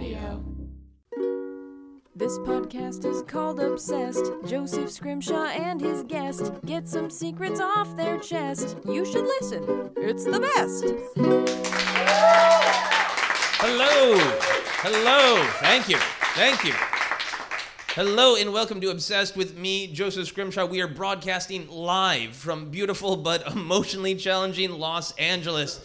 Audio. This podcast is called Obsessed. Joseph Scrimshaw and his guest get some secrets off their chest. You should listen, it's the best. Hello. Hello. Thank you. Thank you. Hello and welcome to Obsessed with me, Joseph Scrimshaw. We are broadcasting live from beautiful but emotionally challenging Los Angeles.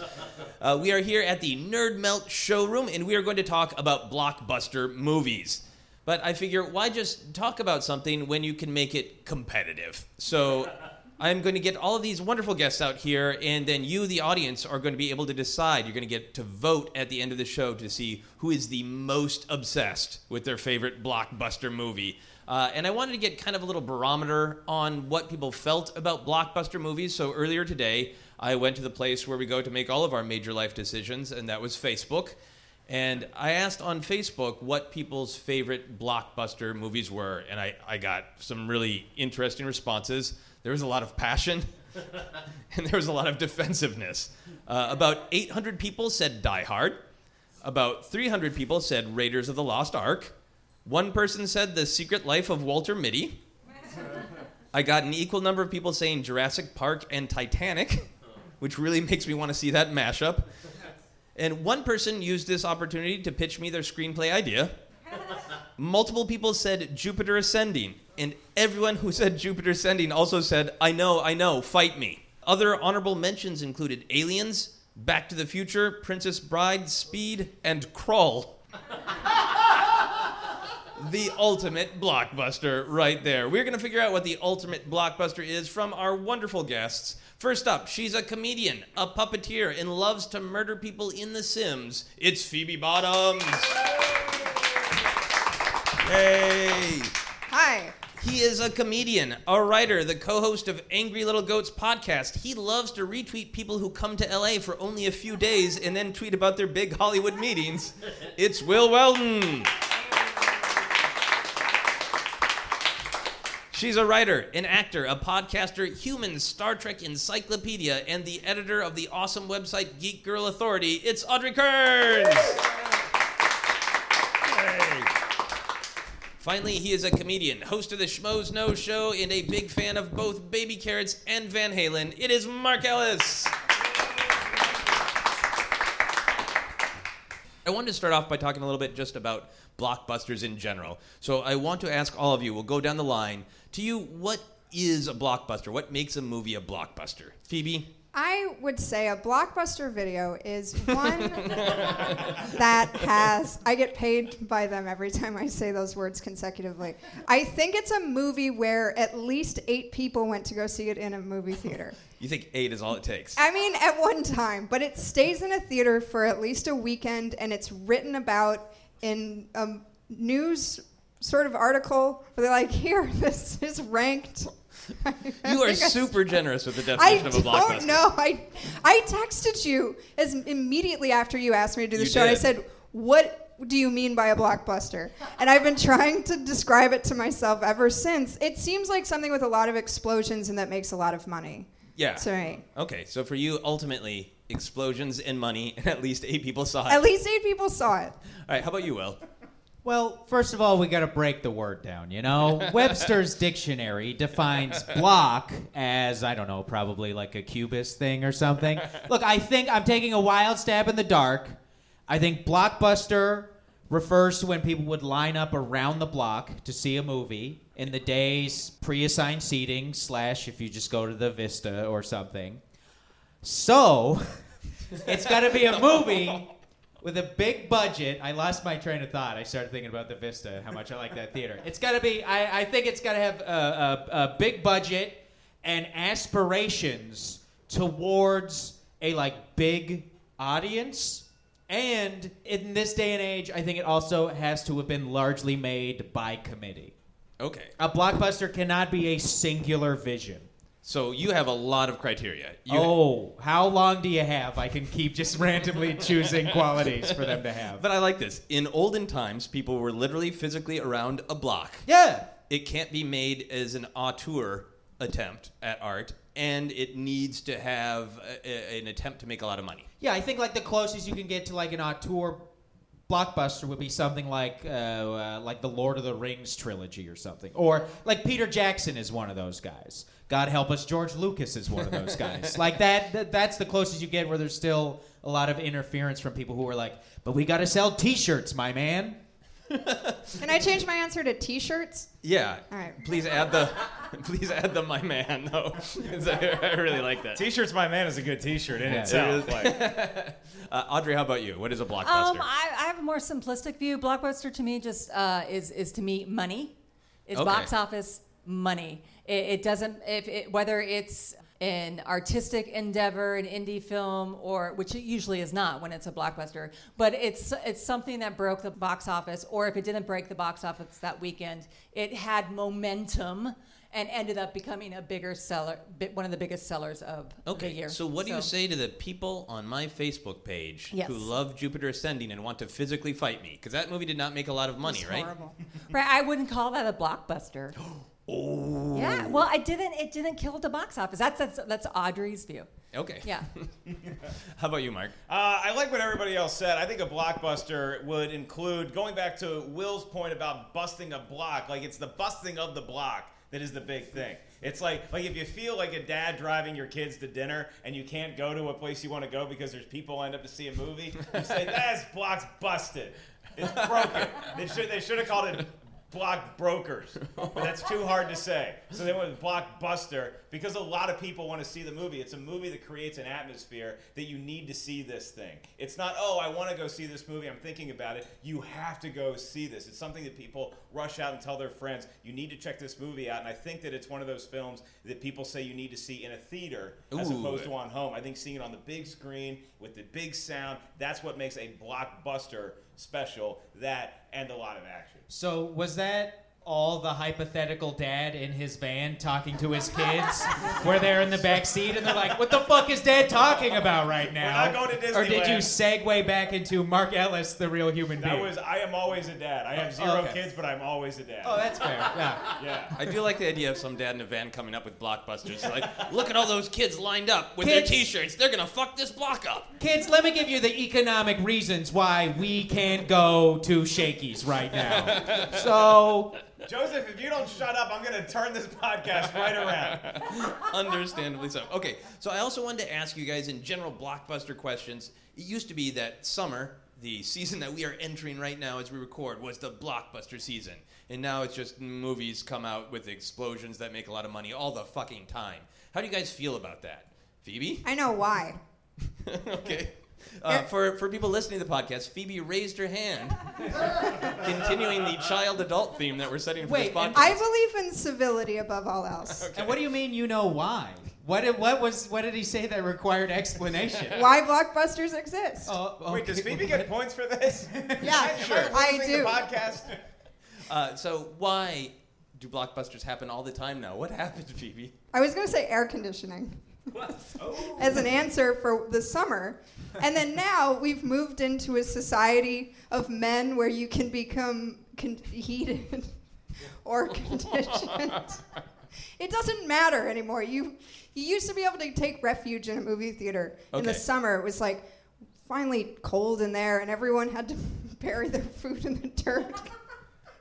Uh, we are here at the NerdMelt showroom and we are going to talk about blockbuster movies. But I figure, why just talk about something when you can make it competitive? So I'm going to get all of these wonderful guests out here, and then you, the audience, are going to be able to decide. You're going to get to vote at the end of the show to see who is the most obsessed with their favorite blockbuster movie. Uh, and I wanted to get kind of a little barometer on what people felt about blockbuster movies. So earlier today, I went to the place where we go to make all of our major life decisions, and that was Facebook. And I asked on Facebook what people's favorite blockbuster movies were, and I, I got some really interesting responses. There was a lot of passion, and there was a lot of defensiveness. Uh, about 800 people said Die Hard. About 300 people said Raiders of the Lost Ark. One person said The Secret Life of Walter Mitty. I got an equal number of people saying Jurassic Park and Titanic, which really makes me want to see that mashup. And one person used this opportunity to pitch me their screenplay idea. Multiple people said Jupiter Ascending, and everyone who said Jupiter Ascending also said, I know, I know, fight me. Other honorable mentions included Aliens, Back to the Future, Princess Bride, Speed, and Crawl. the ultimate blockbuster right there. We're going to figure out what the ultimate blockbuster is from our wonderful guests. First up, she's a comedian, a puppeteer, and loves to murder people in The Sims. It's Phoebe Bottoms. Hey. Hi. He is a comedian, a writer, the co host of Angry Little Goats podcast. He loves to retweet people who come to LA for only a few days and then tweet about their big Hollywood meetings. It's Will Weldon. She's a writer, an actor, a podcaster, human Star Trek encyclopedia, and the editor of the awesome website Geek Girl Authority. It's Audrey Kearns. Finally, he is a comedian, host of the Schmoes Know Show, and a big fan of both Baby Carrots and Van Halen. It is Mark Ellis. I wanted to start off by talking a little bit just about blockbusters in general. So I want to ask all of you, we'll go down the line. To you, what is a blockbuster? What makes a movie a blockbuster? Phoebe? I would say a blockbuster video is one that has. I get paid by them every time I say those words consecutively. I think it's a movie where at least eight people went to go see it in a movie theater. You think eight is all it takes? I mean, at one time, but it stays in a theater for at least a weekend and it's written about in a news sort of article where they're like, here, this is ranked. You are super generous with the I definition of a blockbuster. don't know. I I texted you as immediately after you asked me to do the You show. and I said, "What do you mean by a blockbuster?" And I've been trying to describe it to myself ever since. It seems like something with a lot of explosions and that makes a lot of money. Yeah. To me. Okay, so for you, ultimately, explosions and money, and at least eight people saw it. At least eight people saw it. All right, how about you, Will? Well, first of all, we got to break the word down. You know, Webster's dictionary defines block as I don't know, probably like a cubist thing or something. Look, I think I'm taking a wild stab in the dark. I think blockbuster refers to when people would line up around the block to see a movie in the days pre-assigned seating slash if you just go to the Vista or something. So, it's got to be a movie with a big budget. I lost my train of thought. I started thinking about the Vista, how much I like that theater. It's got to be. I, I think it's got to have a, a, a big budget and aspirations towards a like big audience. And in this day and age, I think it also has to have been largely made by committee. Okay. A blockbuster cannot be a singular vision. So you have a lot of criteria. You oh, how long do you have? I can keep just randomly choosing qualities for them to have. But I like this. In olden times, people were literally physically around a block. Yeah. It can't be made as an auteur attempt at art, and it needs to have a, a- an attempt to make a lot of money. Yeah, I think like the closest you can get to like an auteur blockbuster would be something like uh, uh, like the Lord of the Rings trilogy or something, or like Peter Jackson is one of those guys. God help us, George Lucas is one of those guys. like that, that, that's the closest you get where there's still a lot of interference from people who are like, "But we got to sell T-shirts, my man." Can I change my answer to T-shirts? Yeah. All right. Please add the, please add the my man though. 'Cause I, I really like that. T-shirts, my man, is a good T-shirt in Yeah. itself. It Like, Uh, Audrey, how about you? What is a blockbuster? Um, I, I have a more simplistic view. Blockbuster to me just uh, is is to me money, is Okay. box office money. It, it doesn't if it, whether it's an artistic endeavor, an indie film, or which it usually is not when it's a blockbuster, but it's it's something that broke the box office, or if it didn't break the box office that weekend, it had momentum and ended up becoming a bigger seller, one of the biggest sellers of Okay, the year. so what do you say to the people on my Facebook page Yes. who love Jupiter Ascending and want to physically fight me? Because that movie did not make a lot of money, right? horrible. right, I wouldn't call that a blockbuster. Oh. Yeah, well, I didn't. It didn't kill the box office. That's that's, that's Audrey's view. Okay. Yeah. How about you, Mark? Uh, I like what everybody else said. I think a blockbuster would include going back to Will's point about busting a block. Like it's the busting of the block that is the big thing. It's like like if you feel like a dad driving your kids to dinner and you can't go to a place you want to go because there's people lined up to see a movie, you say that block's busted. It's broken. they should they should have called it block brokers. But that's too hard to say. So they went with blockbuster because a lot of people want to see the movie. It's a movie that creates an atmosphere that you need to see this thing. It's not, oh, I want to go see this movie. I'm thinking about it. You have to go see this. It's something that people rush out and tell their friends, you need to check this movie out. And I think that it's one of those films that people say you need to see in a theater as Ooh. opposed to on home. I think seeing it on the big screen with the big sound, that's what makes a blockbuster special. That and a lot of action. So was that all the hypothetical dad in his van talking to his kids, where they're in the back seat and they're like, "What the fuck is dad talking about right now?" not going to Or did you segue back into Mark Ellis, the real human That being? was I am always a dad. I have oh, zero Oh, okay. kids, but I'm always a dad. oh, that's fair. Yeah. yeah. I do like the idea of some dad in a van coming up with blockbusters. Like, look at all those kids lined up with Kids- their T-shirts. They're gonna fuck this block up. Kids, let me give you the economic reasons why we can't go to Shakey's right now. So, Joseph, if you don't shut up, I'm going to turn this podcast right around. Understandably so. Okay, so I also wanted to ask you guys in general blockbuster questions. It used to be that summer, the season that we are entering right now as we record, was the blockbuster season. And now it's just movies come out with explosions that make a lot of money all the fucking time. How do you guys feel about that? Phoebe? I know why. okay. Uh, for, for people listening to the podcast, Phoebe raised her hand, continuing the child adult theme that we're setting for Wait, this podcast. I believe in civility above all else. and what do you mean you know why? What did, what was what did he say that required explanation? Why blockbusters exist? Oh, Wait, does. Phoebe get points for this? yeah, Sure. I do. The podcast. Uh, so why do blockbusters happen all the time now? What happened, Phoebe? I was going to say air conditioning as an answer for the summer. And then now we've moved into a society of men where you can become con- heated or conditioned. it doesn't matter anymore. You you used to be able to take refuge in a movie theater in the summer. It was like finally cold in there and everyone had to bury their food in the dirt.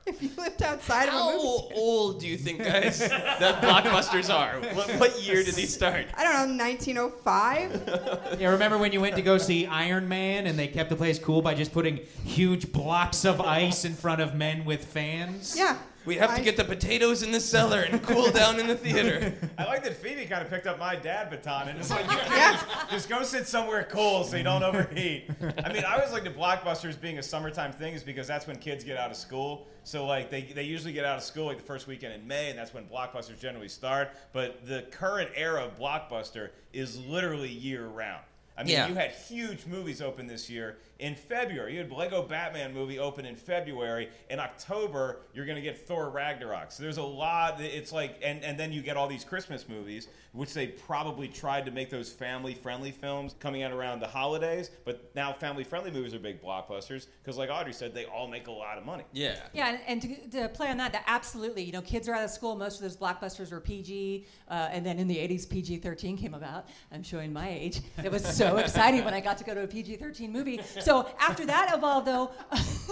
if you lived outside of a How movie old do you think, guys, that blockbusters are? What, what year did these start? I don't know, 1905? Yeah, remember when you went to go see Iron Man and they kept the place cool by just putting huge blocks of ice in front of men with fans? Yeah. We have to get the potatoes in the cellar and cool down in the theater. I like that Phoebe kind of picked up my dad baton and it's like, you Yeah. kids, just go sit somewhere cool so you don't overheat. I mean, I always like the blockbusters being a summertime thing is because that's when kids get out of school. So like they, they usually get out of school like the first weekend in May, and that's when blockbusters generally start. But the current era of blockbuster is literally year round. I mean, Yeah. you had huge movies open this year in February. You had Lego Batman movie open in February. In October, you're going to get Thor Ragnarok. So there's a lot. It's like, and, and then you get all these Christmas movies, which they probably tried to make those family friendly films coming out around the holidays. But now family friendly movies are big blockbusters because, like Audrey said, they all make a lot of money. Yeah. Yeah, and, and to, to play on that, that absolutely, you know, kids are out of school. Most of those blockbusters were PG, uh, and then in the '80s, PG-13 came about. I'm showing my age. It was so so exciting when I got to go to a PG 13 movie. So after that evolved, though,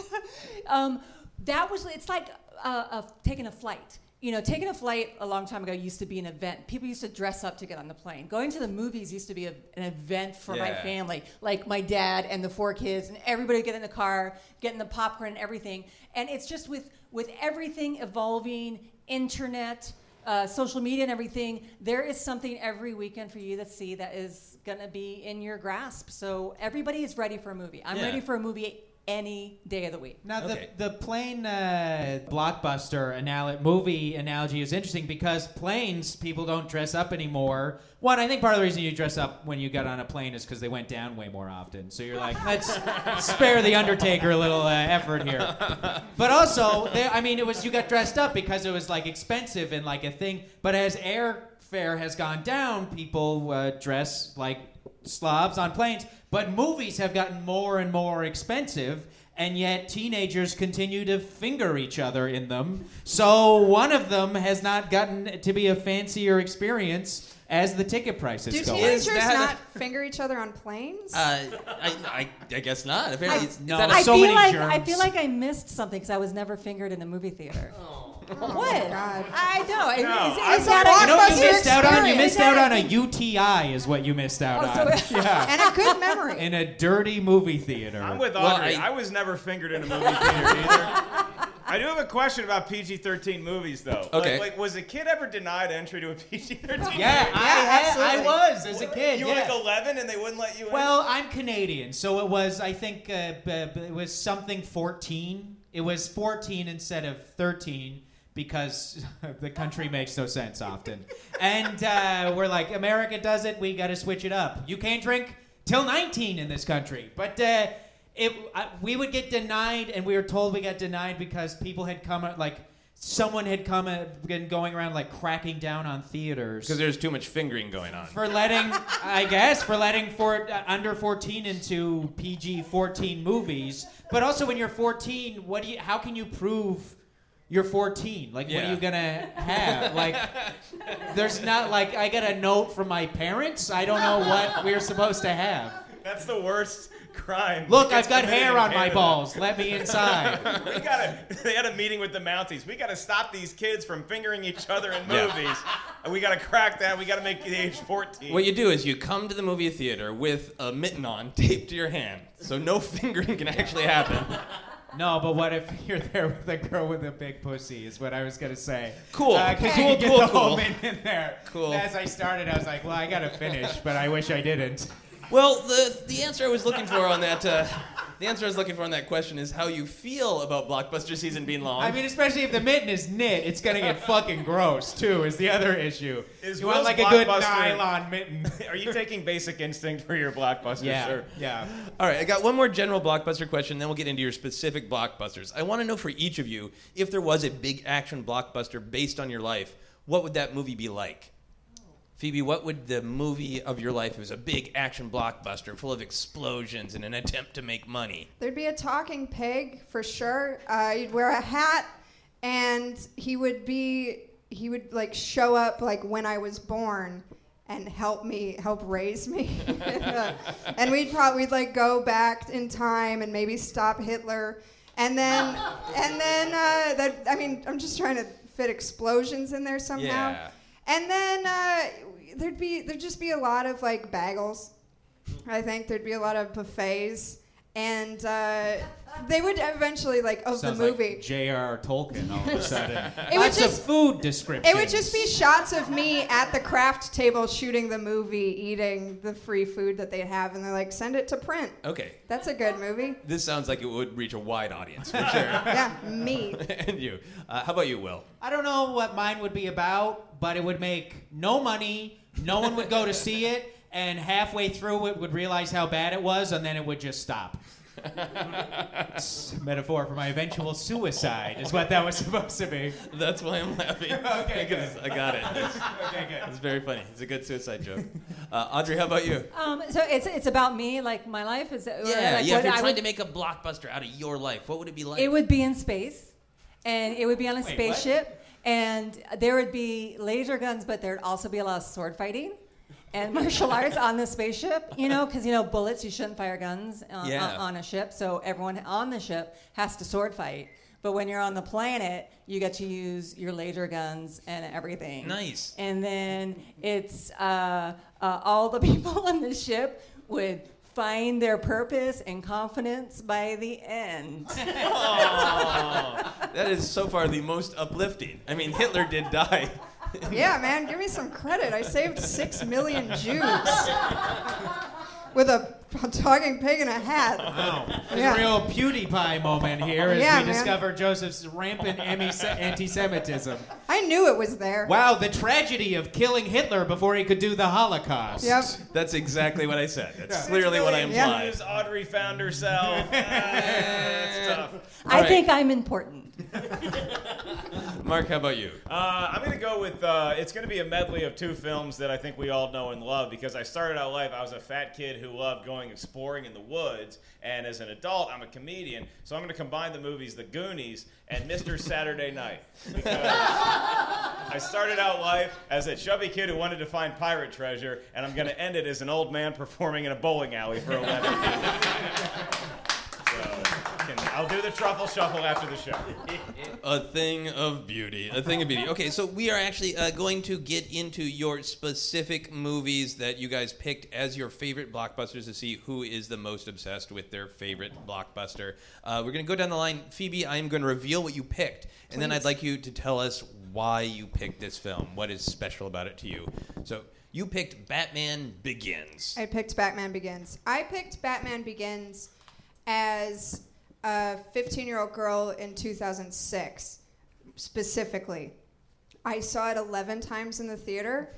um, that was, it's like uh, uh, taking a flight. You know, taking a flight a long time ago used to be an event. People used to dress up to get on the plane. Going to the movies used to be a, an event for my family, like my dad and the four kids, and everybody would get in the car, getting the popcorn and everything. And it's just with with everything evolving, internet, uh, social media, and everything. There is something every weekend for you to see that is gonna be in your grasp. So everybody is ready for a movie. I'm Yeah. ready for a movie any day of the week. Now Okay. the the plane uh, blockbuster anal- movie analogy is interesting because planes people don't dress up anymore. One, I think part of the reason you dress up when you get on a plane is because they went down way more often. So you're like, let's spare the Undertaker a little uh, effort here. But also, there, I mean, it was you got dressed up because it was like expensive and like a thing. But as airfare has gone down, people uh, dress like slobs on planes. But movies have gotten more and more expensive, and yet teenagers continue to finger each other in them. So one of them has not gotten to be a fancier experience as the ticket prices Do go up. teenagers that a- not finger each other on planes? Uh, I, I, I guess not. Apparently, I- it's, is No. that so feel many like I feel like I missed something because I was never fingered in a movie theater. Oh, what? God. I know. Is, No, is, I is that a- you know what you missed out on? You missed out on a a? UTI, is what you missed out Oh, on. so- yeah. and a good memory. In a dirty movie theater. I'm with Well, Audrey. I- I, was never fingered in a movie theater either. I do have a question about PG-13 movies, though. Okay. Like, like, was a kid ever denied entry to a PG-13? yeah, movie? I, had, I was as a kid. You yeah. were like 11 and they wouldn't let you in. Well, I'm Canadian, so it was. I think uh, b- b- it was something 14. It was 14 instead of 13 because the country makes no sense often. And uh, we're like, America does it. We got to switch it up. You can't drink till 19 in this country, but. Uh, it, we would get denied, and we were told we got denied because people had come, uh, like, someone had come and been going around, like, cracking down on theaters because there's too much fingering going on. for letting I guess for letting for uh, under 14 into PG 14 movies. But also when you're 14, what do you how can you prove you're 14? Like what are you going to have? Like there's not like I got a note from my parents. I don't know what we're supposed to have. That's the worst crime. Look, that's I've got hair on my balls. Let me inside. We gotta. They had a meeting with the Mounties. We gotta stop these kids from fingering each other in Yeah. movies. And we gotta crack that. We gotta make the age 14. What you do is you come to the movie theater with a mitten on taped to your hand, so no fingering can actually happen. No, but what if you're there with a girl with a big pussy? Is what I was gonna say. Cool. Uh, Cool, you could get cool, the whole cool. bit in there. Cool. As I started, I was like, well, I gotta finish, but I wish I didn't. Well, the the answer I was looking for on that uh, the answer I was looking for on that question is how you feel about blockbuster season being long. I mean, especially if the mitten is knit, it's gonna get fucking gross too. Is the other issue? Is you want Will's like a good Blockbuster- nylon mitten? Are you taking Basic Instinct for your blockbuster, yeah, sir? yeah. All right, I got one more general blockbuster question, then we'll get into your specific blockbusters. I want to know for each of you, if there was a big action blockbuster based on your life, what would that movie be like? Phoebe, what would the movie of your life if it was a big action blockbuster full of explosions and an attempt to make money? There'd be a talking pig for sure. Uh, he'd wear a hat, and he would be he would like show up like when I was born and help me help raise me. and we'd probably we'd like go back in time and maybe stop Hitler, and then and then uh, that I mean I'm just trying to fit explosions in there somehow. Yeah. And then uh, there'd be there'd just be a lot of like bagels. I think there'd be a lot of buffets, and uh, they would eventually like of Sounds the movie. like J.R. Tolkien all of a sudden. It would Lots just- of food descriptions. it would just be shots of me at the craft table shooting the movie, eating the free food that they have, and they're like, "Send it to print." Okay, That's a good movie. this sounds like it would reach a wide audience for sure. Yeah, me. and you, uh, how about you, Will? I don't know what mine would be about, but it would make no money. No one would go to see it, and halfway through it would realize how bad it was, and then it would just stop. Metaphor for my eventual suicide is what that was supposed to be. That's why I'm laughing. Okay, because I got it. It's, Okay, good. it's very funny. It's a good suicide joke. Uh, Audrey, how about you? Um, so it's it's about me, like my life is. or, Yeah, like yeah. If you're I trying would- to make a blockbuster out of your life, what would it be like? It would be in space, and it would be on a Wait, what? And there would be laser guns, but there'd also be a lot of sword fighting. and martial arts on the spaceship, you know, because you know bullets you shouldn't fire guns on, Yeah. on, on a ship, so everyone on the ship has to sword fight. But when you're on the planet, you get to use your laser guns and everything. Nice. And then it's uh, uh, all the people on the ship would find their purpose and confidence by the end. That is so far the most uplifting. I mean, Hitler did die. Yeah, man, give me some credit. I saved six million Jews with a talking pig in a hat. Wow. There's Yeah. a real PewDiePie moment here as Yeah, we man. discover Joseph's rampant anti Semitism. I knew it was there. Wow, the tragedy of killing Hitler before he could do the Holocaust. Yep. That's exactly what I said. That's clearly what I Yeah. implied. News Audrey found herself. Ah, That's tough. I right. think I'm important. Mark, how about you? Uh, I'm gonna go with. Uh, it's gonna be a medley of two films that I think we all know and love because I started out life. I was a fat kid who loved going exploring in the woods, and as an adult, I'm a comedian. So I'm gonna combine the movies The Goonies and Mr. Saturday Night because I started out life as a chubby kid who wanted to find pirate treasure, and I'm gonna end it as an old man performing in a bowling alley for 11 years. So, can- I'll do the truffle shuffle after the show. A thing of beauty. A thing of beauty. Okay, so we are actually uh, going to get into your specific movies that you guys picked as your favorite blockbusters to see who is the most obsessed with their favorite blockbuster. Uh, we're going to go down the line. Phoebe, I am going to reveal what you picked, and then I'd like you to tell us why you picked this film. What is special about it to you? So you picked Batman Begins. I picked Batman Begins. I picked Batman Begins as a 15 year old girl in 2006, specifically. I saw it 11 times in the theater.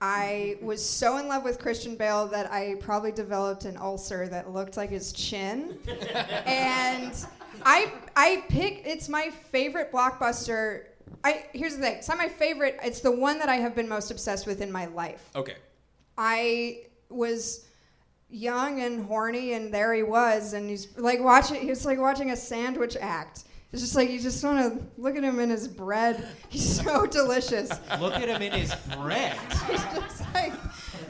I was so in love with Christian Bale that I probably developed an ulcer that looked like his chin. and I I pick it's my favorite blockbuster. I here's the thing. It's not my favorite. It's the one that I have been most obsessed with in my life. Okay. I was young and horny, and there he was, and he's like watching. He was like watching a sandwich act. It's just like you just want to look at him in his bread. He's so delicious. Look at him in his bread. He's just like,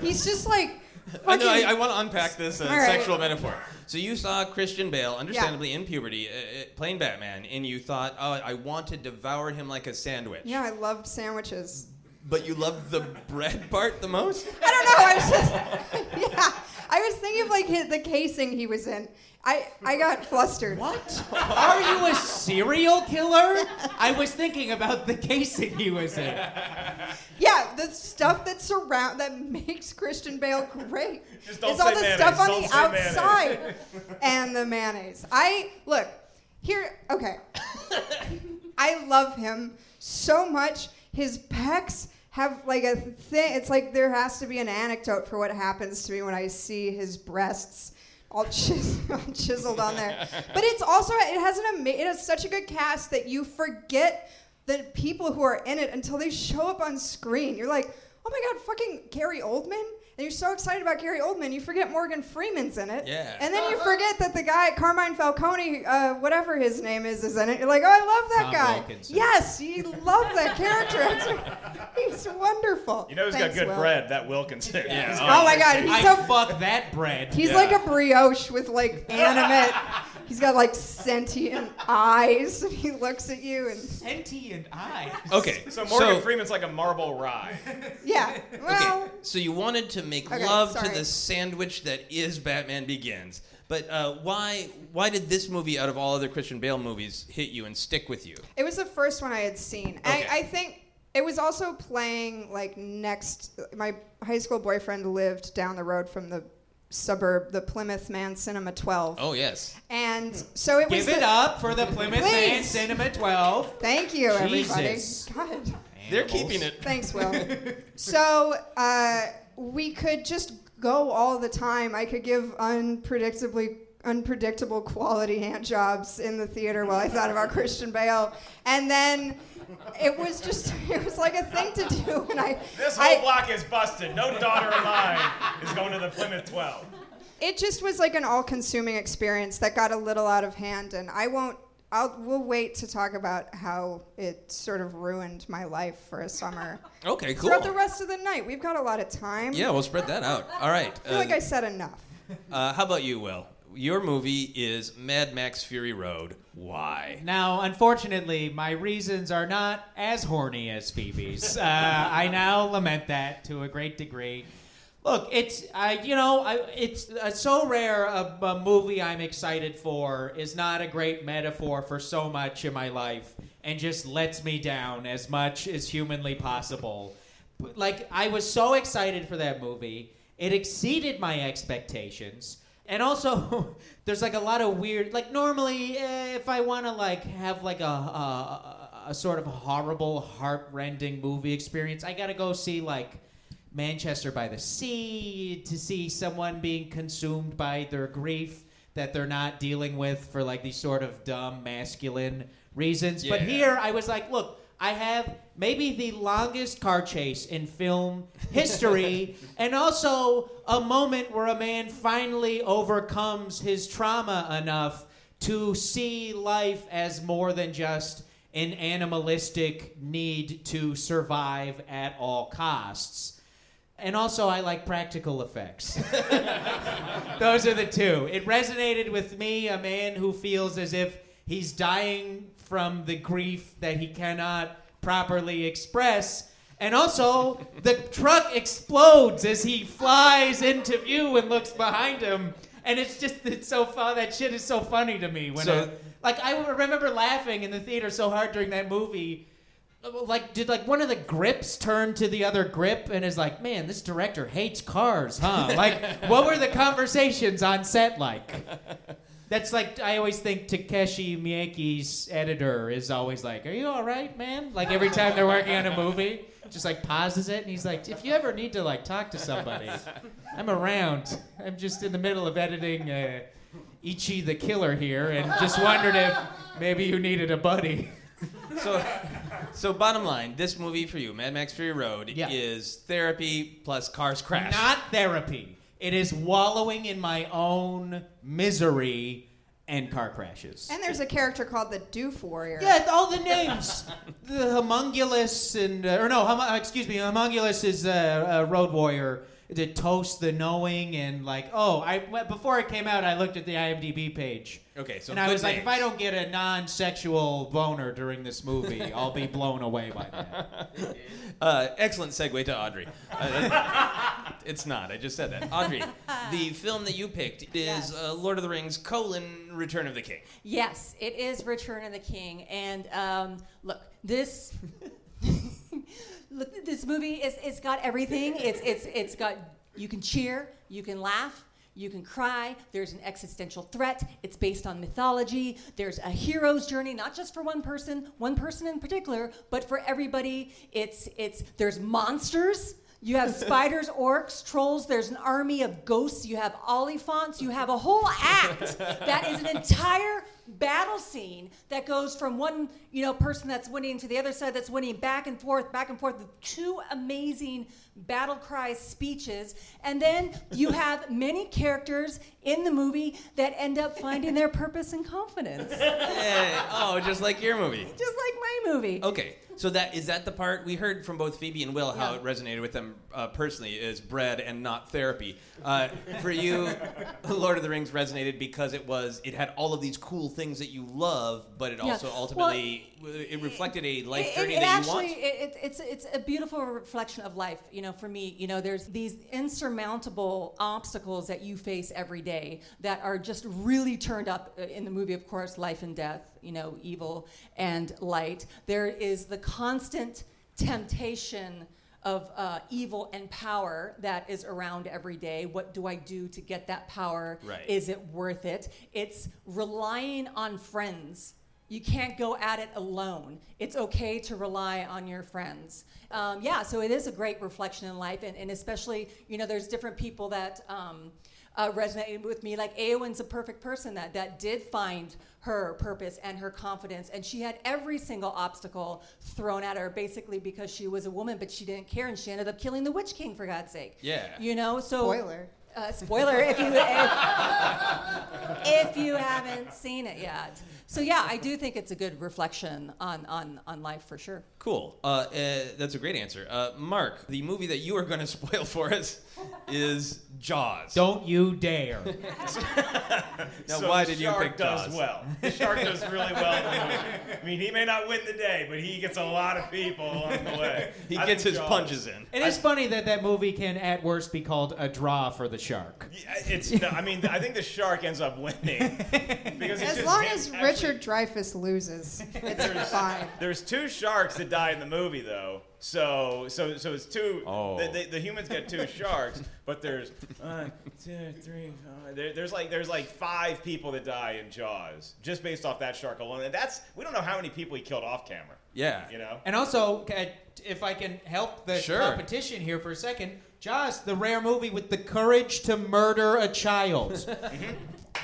he's just like. I know. I, I want to unpack this uh, All right. sexual metaphor. So you saw Christian Bale, understandably in puberty, uh, uh, playing Batman, and you thought, "Oh, I want to devour him like a sandwich." yeah, I loved sandwiches. But you loved the bread part the most. I don't know. I was just, yeah. I was thinking of like his, the casing he was in. I I got flustered. What? Are you a serial killer? I was thinking about the casing he was in. Yeah, the stuff that surround that makes Christian Bale great Just don't is all the mayonnaise, stuff on don't the say mayonnaise. outside and the mayonnaise. I look here. Okay, I love him so much. His pecs have like a thing. It's like there has to be an anecdote for what happens to me when I see his breasts all, chis- chiseled on there. But it's also it has an ama- it has such a good cast that you forget the people who are in it until they show up on screen. You're like, oh my god, fucking Gary Oldman. And you're so excited about Gary Oldman, you forget Morgan Freeman's in it. Yeah. And then you forget that the guy, Carmine Falcone, uh, whatever his name is, is in it. You're like, oh, I love that Tom guy. Wilkinson. Yes, you love that character. He's wonderful. You know who's Thanks, got good Will. bread? That Wilkinson. Yeah. Oh my god, he's I so fuck that bread. He's Yeah. like a brioche with like animate. He's got like sentient eyes, and he looks at you and sentient eyes. Okay. So Morgan so, Freeman's like a marble rye. yeah. Well, Okay. So you wanted to make Okay, love sorry. to the sandwich that is Batman Begins. But uh, why why did this movie, out of all other Christian Bale movies, hit you and stick with you? it was the first one I had seen. Okay. I, I think it was also playing like next. My high school boyfriend lived down the road from the suburb, the Plymouth Man Cinema 12, Oh yes. and so it was. Give it the- up for the Plymouth Man Cinema 12. Thank you, everybody. Jesus. God. They're keeping it. Thanks, Will. so uh, we could just go all the time. I could give unpredictably unpredictable quality hand jobs in the theater while I thought about Christian Bale, and then it was just it was like a thing to do. And I, This whole I- block is busted. No daughter of mine is going to the Plymouth 12. it just was like an all-consuming experience that got a little out of hand and i won't I'll we'll wait to talk about how it sort of ruined my life for a summer. Okay, cool. Throughout the rest of the night, we've got a lot of time. Yeah, we'll spread that out. All right. I feel like I said enough. uh, how about you, Will? Your movie is Mad Max Fury Road. Why? Now, unfortunately, my reasons are not as horny as Phoebe's. Uh, I now lament that to a great degree. Look, it's I, you know, I, it's uh, so rare a, a movie I'm excited for is not a great metaphor for so much in my life, and just lets me down as much as humanly possible. Like I was so excited for that movie, it exceeded my expectations. And also, there's like a lot of weird. Like normally, eh, if I want to like have like a, a a sort of horrible, heartrending movie experience, I gotta go see like Manchester by the Sea to see someone being consumed by their grief that they're not dealing with for like these sort of dumb masculine reasons. But here, I was like, look. I have maybe the longest car chase in film history, and also a moment where a man finally overcomes his trauma enough to see life as more than just an animalistic need to survive at all costs. And also, I like practical effects. Those are the two. It resonated with me, a man who feels as if he's dying from the grief that he cannot properly express. And also, the truck explodes as he flies into view and looks behind him. And it's just, it's so fun. That shit is so funny to me. When So- I- like, I remember laughing in the theater so hard during that movie like did like one of the grips turn to the other grip and is like man this director hates cars huh like what were the conversations on set like that's like i always think Takashi Miike's editor is always like are you all right man like every time they're working on a movie just like pauses it and he's like if you ever need to like talk to somebody i'm around i'm just in the middle of editing uh, ichi the killer here and just wondered if maybe you needed a buddy So, so bottom line, this movie for you, Mad Max Fury Road, Yeah. is therapy plus cars crash. Not therapy. It is wallowing in my own misery and car crashes. And there's a character called the Doof Warrior. yeah, all the names. the homunculus and uh, or no, hum, uh, excuse me, Humungus is a road warrior. The toast, the knowing, and like, oh, I before it came out, I looked at the IMDb page. Okay, so and I good was like, if I don't get a non-sexual boner during this movie, I'll be blown away by that. Uh, excellent segue to Audrey. Uh, it's not. I just said that. Audrey, the film that you picked is Yes. uh, Lord of the Rings: colon Return of the King. Yes, it is Return of the King, and um, look, this. Look, this movie is it's got everything. It's it's it's got you can cheer, you can laugh, you can cry. There's an existential threat. It's based on mythology. There's a hero's journey, not just for one person, one person in particular, but for everybody. It's it's there's monsters. You have spiders, orcs, trolls. There's an army of ghosts. You have oliphaunts. You have a whole act that is an entire battle scene that goes from one you know person that's winning to the other side that's winning back and forth back and forth with two amazing battle cry speeches and then you have many characters in the movie that end up finding their purpose and confidence just Yeah. Oh, just like your movie. Just like my movie Okay, so that is that the part we heard from both Phoebe and Will how Yeah. it resonated with them uh, personally is bread and not therapy. Uh, for you, Lord of the Rings resonated because it was it had all of these cool things that you love, but it Yeah. also ultimately it reflected a life it, journey it that actually, you want. It, it, it's it's a beautiful reflection of life. You know, for me, you know, there's these insurmountable obstacles that you face every day that are just really turned up uh, in the movie. Of course, life and death. You know, evil and light. There is the constant temptation of uh, evil and power that is around every day. What do I do to get that power? Right. Is it worth it? It's relying on friends. You can't go at it alone. It's okay to rely on your friends. Um, yeah, so it is a great reflection in life, and, and especially, you know, there's different people that um, uh, resonated with me. Like Eowyn's a perfect person that, that did find her purpose and her confidence, and she had every single obstacle thrown at her, basically because she was a woman, but she didn't care, and she ended up killing the Witch King for God's sake. Yeah. You know, so Spoiler. Uh, spoiler if you if, if you haven't seen it yet. So yeah, I do think it's a good reflection on on, on life for sure. Cool. Uh, uh, that's a great answer. Uh, Mark, the movie that you are going to spoil for us is Jaws. Don't you dare. Now, So why did you shark pick does Jaws? well. The shark does really well. in the movie. I mean, he may not win the day, but he gets a lot of people along the way. He I gets his Jaws- punches in. It is funny that that movie can, at worst, be called a draw for the shark. Yeah, It's. no, I mean, I think the shark ends up winning because As long him as actually- Richard Dreyfuss loses, it's fine. There's two sharks that die in the movie, though. So, so, so it's two. Oh. The, the, the humans get two sharks, but there's one, two, three, four. There, there's like there's like five people that die in Jaws just based off that shark alone, and that's we don't know how many people he killed off camera. Yeah. You know. And also, if I can help the Sure. competition here for a second, Jaws, the rare movie with the courage to murder a child. Mm-hmm.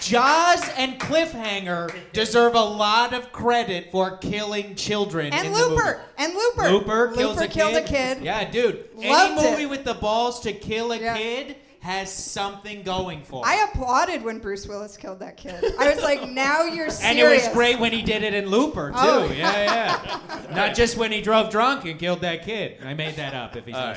Jaws and Cliffhanger deserve a lot of credit for killing children. And in the Looper, movie. and Looper, Looper kills Looper a killed kid. a kid. Yeah, dude. Loved Any movie it. with the balls to kill a Yeah. kid has something going for it. I applauded when Bruce Willis killed that kid. I was like, now you're serious. and it was great when he did it in Looper oh. too. Oh. Yeah, yeah. Not just when he drove drunk and killed that kid. I made that up if he's All right.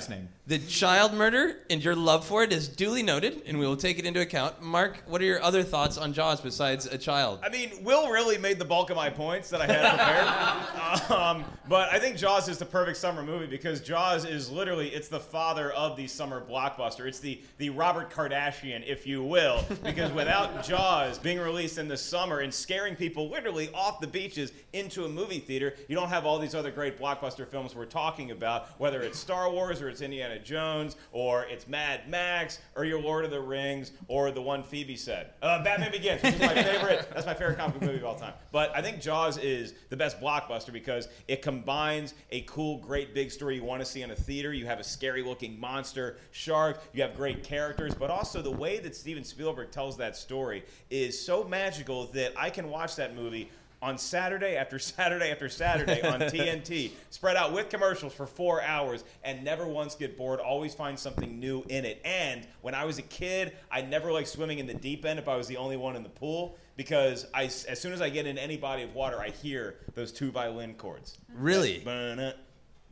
The child murder and your love for it is duly noted, and we will take it into account. Mark, what are your other thoughts on Jaws besides a child? I mean, Will really made the bulk of my points that I had prepared. um, but I think Jaws is the perfect summer movie because Jaws is literally it's the father of the summer blockbuster. It's the the Robert Kardashian, if you will, because without Jaws being released in the summer and scaring people literally off the beaches into a movie theater, you don't have all these other great blockbuster films we're talking about, whether it's Star Wars or it's Indiana Jones or it's Mad Max or your Lord of the Rings or the one Phoebe said. Uh, Batman Begins, which is my favorite. That's my favorite comic book movie of all time. But I think Jaws is the best blockbuster because it combines a cool, great big story you want to see in a theater. You have a scary looking monster shark. You have great characters, but also the way that Steven Spielberg tells that story is so magical that I can watch that movie on Saturday after Saturday after Saturday on TNT, spread out with commercials for four hours, and never once get bored. Always find something new in it. And when I was a kid, I never liked swimming in the deep end if I was the only one in the pool because I, as soon as I get in any body of water, I hear those two violin chords. Really? Ba-na,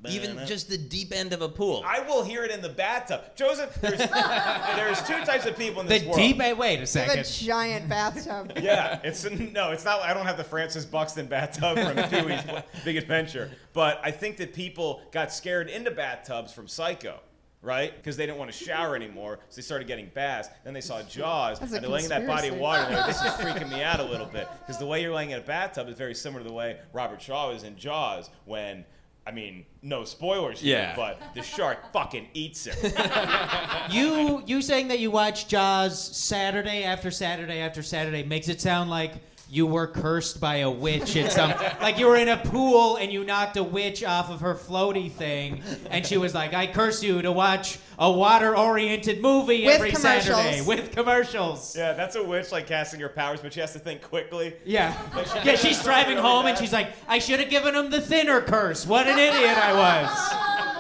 Even just the deep end of a pool. I will hear it in the bathtub. Joseph, there's, there's two types of people in The this world. deep. eh, Wait a second. The second. giant bathtub. Yeah, it's no, it's not. I don't have the Francis Buxton bathtub from Pee Wee's Big Adventure, but I think that people got scared into bathtubs from Psycho. Right? Because they didn't want to shower anymore, so they started getting baths. Then they saw Jaws, That's and they're laying in that body of water. And like, this is freaking me out a little bit. Because the way you're laying in a bathtub is very similar to the way Robert Shaw was in Jaws when, I mean, no spoilers here, Yeah. but the shark fucking eats him. You you saying that you watch Jaws Saturday after Saturday after Saturday makes it sound like you were cursed by a witch at some like you were in a pool and you knocked a witch off of her floaty thing and she was like I curse you to watch a water oriented movie With every. Saturday with commercials. yeah, that's a witch like casting her powers, but she has to think quickly. Yeah. Like, she Yeah, she's it driving really home and she's like, I should have given him the thinner curse. What an idiot I was.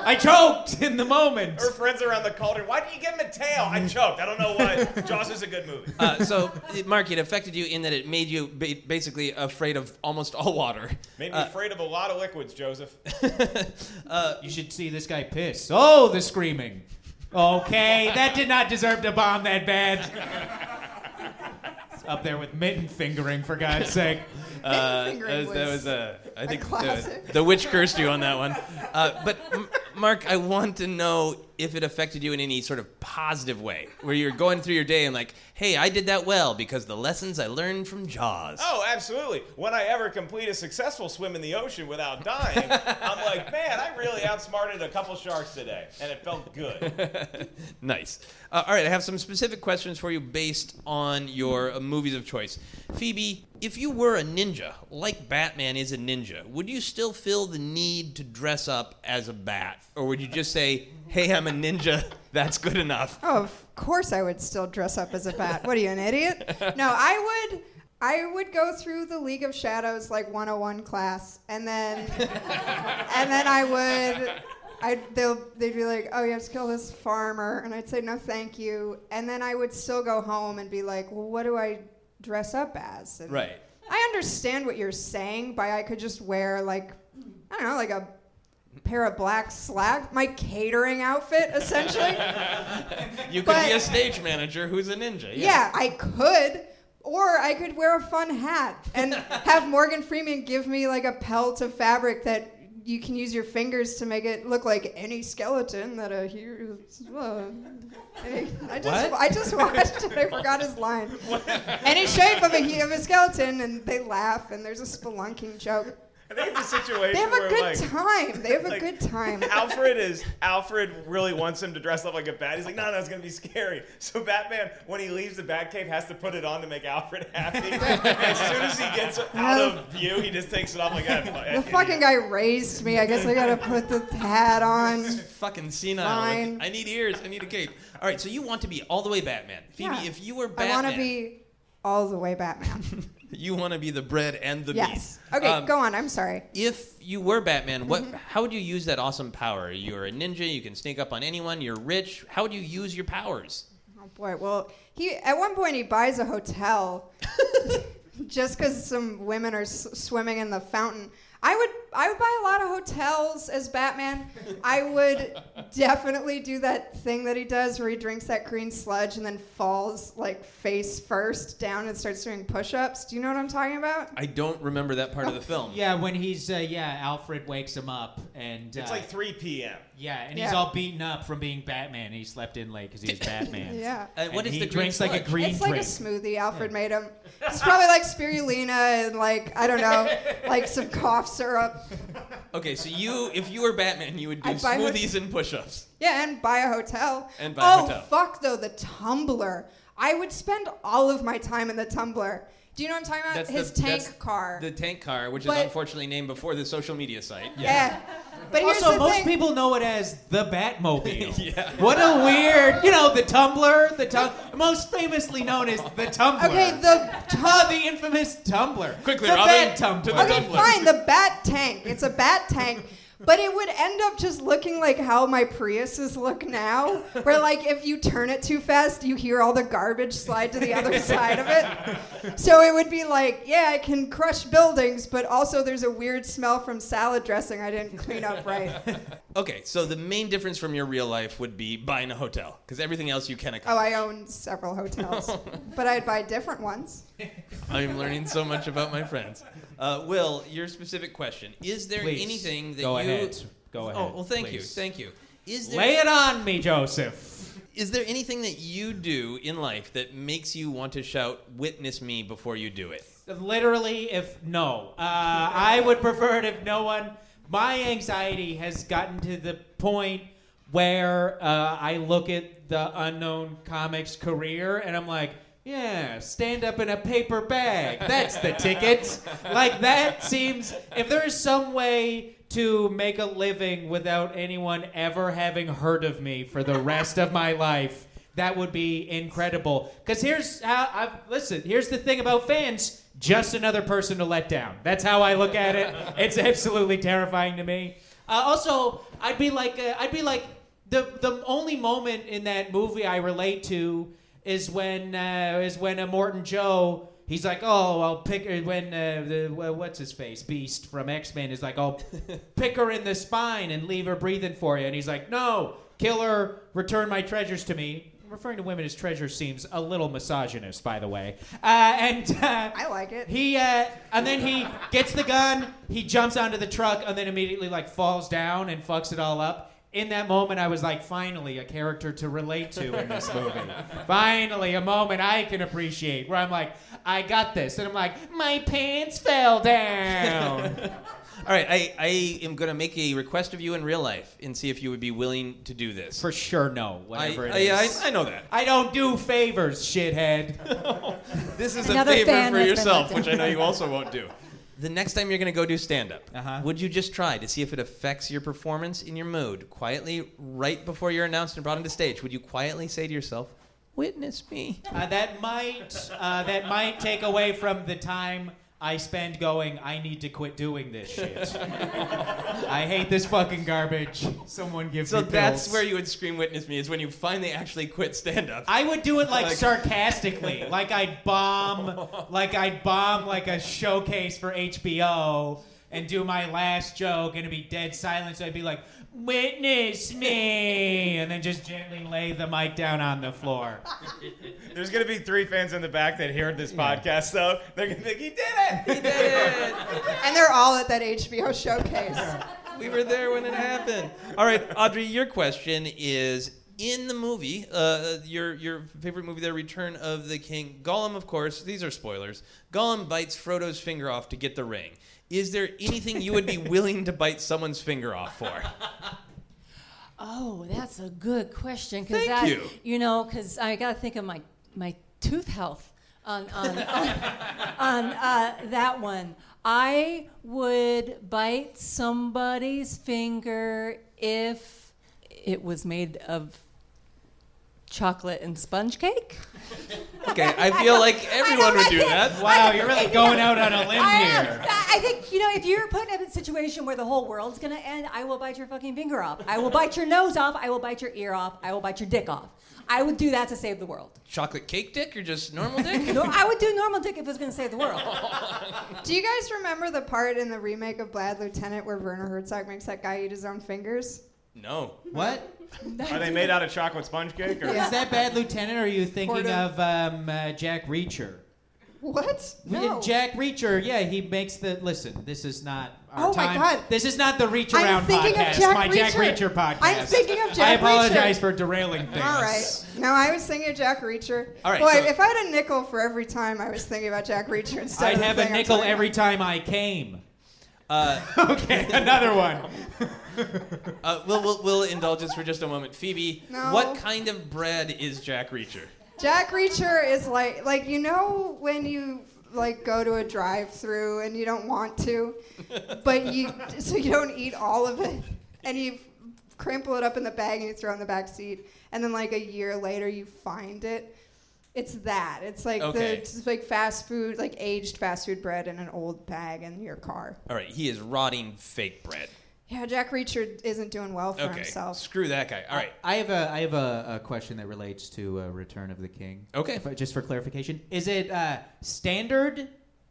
I choked in the moment. Her friends are around the cauldron. Why did you give him a tail? I choked. I don't know why. Jaws is a good movie. Uh, so, it- Mark, it affected you in that it made you ba- basically afraid of almost all water. Made me Uh, afraid of a lot of liquids, Joseph. You should see this guy piss. Oh, the screaming. Okay, that did not deserve to bomb that bad. It's up there with mitten fingering, for God's sake. Uh, that was, that was was uh, I think the, the witch cursed you on that one. Uh, but M- Mark, I want to know if it affected you in any sort of positive way, where you're going through your day and like, hey, I did that well because the lessons I learned from Jaws. Oh, absolutely. When I ever complete a successful swim in the ocean without dying, I'm like, man, I really outsmarted a couple sharks today, and it felt good. Nice. Uh, all right, I have some specific questions for you based on your uh, movies of choice. Phoebe, if you were a ninja, like Batman is a ninja, would you still feel the need to dress up as a bat? Or would you just say, hey, I'm a ninja, that's good enough? Oh, of course I would still dress up as a bat. What are you, an idiot? No, I would. I would go through the League of Shadows like 101 class, and then, and then I would, I'd they'll they'd be like, "Oh, you have to kill this farmer," and I'd say, "No, thank you." And then I would still go home and be like, "Well, what do I dress up as?" And Right. I understand what you're saying by I could just wear like I don't know, like a pair of black slacks, my catering outfit essentially. You could But- be a stage manager who's a ninja. yeah, I could. Or I could wear a fun hat and have Morgan Freeman give me like a pelt of fabric that you can use your fingers to make it look like any skeleton that a hero. Uh, I just What? I just watched it. I forgot his line. Any shape of a of a skeleton, and they laugh, and there's a spelunking joke. I think it's a situation They have a where good like time. They have a like, good time. Alfred is Alfred really wants him to dress up like a bat. He's like, no, no, it's gonna be scary. So Batman, when he leaves the Batcave, has to put it on to make Alfred happy. as soon as he gets out of view, he just takes it off like that. The fucking guy raised me. I guess I gotta put the hat on. Fucking senile. Fine. Like, I need ears. I need a cape. All right, so you want to be all the way Batman. Phoebe, Yeah. if you were Batman, I want to be all the way Batman. You want to be the bread and the yes. meat. Okay, Um, go on. I'm sorry. If you were Batman, what? Mm-hmm. How would you use that awesome power? You're a ninja. You can sneak up on anyone. You're rich. How would you use your powers? Oh boy. Well, he at one point he buys a hotel just because some women are s- swimming in the fountain. I would I would buy a lot of hotels as Batman. I would definitely do that thing that he does where he drinks that green sludge and then falls like face first down and starts doing push-ups. Do you know what I'm talking about? I don't remember that part of the film. Yeah, when he's uh, yeah, Alfred wakes him up and uh, It's like 3 p.m. yeah, and he's Yeah. all beaten up from being Batman. And he slept in late because he was Batman. Yeah. Uh, what And is he the green drinks like a sludge? green It's like a drink. smoothie Alfred made him. It's probably like spirulina and like I don't know, like some cough syrup. Okay, so you, if you were Batman, you would do I'd buy hot- smoothies and push-ups. Yeah, and buy a hotel. And buy a hotel. oh, hotel. fuck though, the Tumbler. I would spend all of my time in the Tumbler. Do you know what I'm talking about? That's His the- tank that's car. The tank car, which But- is unfortunately named before the social media site. yeah. But here's Also, the most thing. people know it as the Batmobile. Yeah. What a weird, you know, the Tumblr, the tum- most famously known as the Tumblr. Okay, the Ah, the infamous Tumblr. Quickly, the Robin, Bat to Tumblr. Okay, Tumbler. fine. The bat tank. It's a bat tank. But it would end up just looking like how my Priuses look now, where like if you turn it too fast, you hear all the garbage slide to the other side of it. So it would be like, yeah, I can crush buildings, but also there's a weird smell from salad dressing I didn't clean up right. Okay, so the main difference from your real life would be buying a hotel, because everything else you can accomplish. Oh. I own several hotels, but I'd buy different ones. I'm learning so much about my friends. Uh, Will, your specific question: Is there Please, anything that go you? ahead. Go ahead. Oh well, thank you, thank you. Is there Lay it on me, Joseph. is there anything that you do in life that makes you want to shout "Witness me" before you do it? Literally, if no, uh, I would prefer it if no one. My anxiety has gotten to the point where uh, I look at the unknown comics career and I'm like, yeah, stand up in a paper bag. That's the ticket. Like that seems. If there is some way to make a living without anyone ever having heard of me for the rest of my life. That would be incredible. Because here's how I've listen. Here's the thing about fans: just another person to let down. That's how I look at it. It's absolutely terrifying to me. Uh, also, I'd be like, uh, I'd be like, the the only moment in that movie I relate to is when uh, is when Immortan Joe. He's like, oh, I'll pick her when uh, the wha- what's his face Beast from X Men is like, I'll pick her in the spine and leave her breathing for you, and he's like, no, kill her, return my treasures to me. Referring to women as treasures seems a little misogynist, by the way. Uh, and uh, I like it. he uh, and then he gets the gun, he jumps onto the truck, and then immediately like falls down and fucks it all up. In that moment, I was like, finally, a character to relate to in this movie. finally, a moment I can appreciate where I'm like, I got this, and I'm like, my pants fell down. All right, I, I am going to make a request of you in real life and see if you would be willing to do this. For sure, no. Whatever I, it yeah, is. I, I know that. I don't do favors, shithead. This is Another a favor for yourself, which I know you also won't do. The next time you're going to go do stand up, Uh-huh. would you just try to see if it affects your performance in your mood? Quietly, right before you're announced and brought onto stage, would you quietly say to yourself, Witness me? Uh, that might uh, that might take away from the time I spend going, I need to quit doing this shit. I hate this fucking garbage. Someone give me So me that's pills. where you would scream witness me is when you finally actually quit stand up. I would do it like, Like- sarcastically, like I'd bomb, like I'd bomb like a showcase for HBO and do my last joke and it'd be dead silence. I'd be like, "Witness me," and then just gently lay the mic down on the floor. There's gonna be three fans in the back that heard this podcast, though. They're gonna think he did it. He did it. and they're all at that HBO showcase. we were there when it happened. All right, Audrey, your question is in the movie, uh, your your favorite movie, The Return of the King. Gollum, of course. These are spoilers. Gollum bites Frodo's finger off to get the ring. Is there anything you would be willing to bite someone's finger off for? Oh, that's a good question. Cause Thank that, you. You know, because I got to think of my, my tooth health on, on, on, on uh, that one. I would bite somebody's finger if it was made of chocolate and sponge cake. Okay, I feel like everyone would do that. Wow, you're really going out on a limb I, here. I think you know if you're put in a situation where the whole world's gonna end, I will bite your fucking finger off. I will bite your nose off. I will bite your ear off. I will bite your dick off. I would do that to save the world. Chocolate cake dick or just normal dick? No, I would do normal dick if it was gonna save the world. Do you guys remember the part in the remake of Bad Lieutenant where Werner Herzog makes that guy eat his own fingers? No. What? Are they made out of chocolate sponge cake? Or? Is that Bad Lieutenant, or are you thinking Sort of um, uh, Jack Reacher? What? No. Jack Reacher, yeah, he makes the. Listen, this is not. Our Oh my. God. This is not the Reach I'm Around thinking of podcast. Jack my Jack Reacher. Reacher podcast. I'm thinking of Jack. Reacher. I apologize Reacher. for derailing things. All right. No, I was thinking of Jack Reacher. All right, Boy, so- if I had a nickel for every time I was thinking about Jack Reacher instead I'd of the have a nickel every time I came. Uh, Okay, another one. uh, we'll, we'll, we'll indulge this for just a moment. Phoebe, No. what kind of bread is Jack Reacher? Jack Reacher is like like you know when you like go to a drive-through and you don't want to, but you so you don't eat all of it and you crimple it up in the bag and you throw it in the back seat and then like a year later you find it. It's that. It's like Okay. the it's like fast food, like aged fast food bread in an old bag in your car. All right, he is rotting fake bread. Yeah, Jack Reacher isn't doing well for Okay, himself. screw that guy. All right. I have a I have a, a question that relates to uh, Return of the King. Okay. If I- just for clarification, is it uh, standard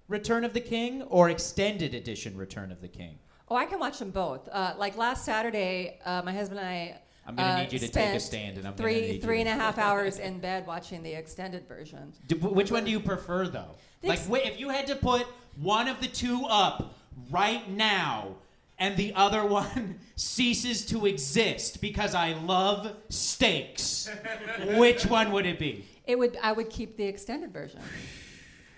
Return of the King or extended edition Return of the King? Oh, I can watch them both. Uh, like last Saturday, uh, my husband and I. I'm gonna uh, need you to take a stand, and I'm gonna three need you and a half hours in bed watching the extended version. Do, which one do you prefer, though? The Like, ex- wait, if you had to put one of the two up right now, and the other one ceases to exist because I love steaks, which one would it be? It would. I would keep the extended version.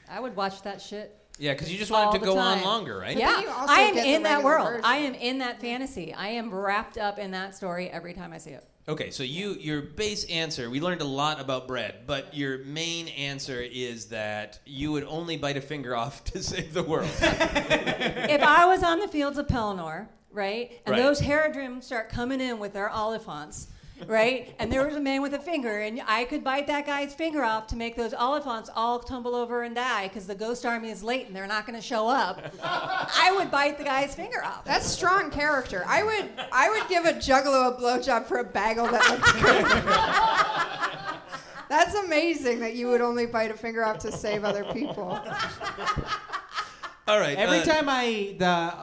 I would watch that shit. Yeah, because you just want all it to go time. on longer, right? Yeah, then you also I am in that world. version. I am in that fantasy. I am wrapped up in that story every time I see it. Okay, so you your base answer, we learned a lot about bread, but your main answer is that you would only bite a finger off to save the world. if I was on the fields of Pelennor, right, and Right. those Haradrim start coming in with their oliphaunts, right, and there was a man with a finger, and I could bite that guy's finger off to make those oliphaunts all tumble over and die because the Ghost Army is late and they're not going to show up. I would bite the guy's finger off. That's strong character. I would I would give a juggalo a blowjob for a bagel that looked good. That's amazing that you would only bite a finger off to save other people. All right. Every uh, time I the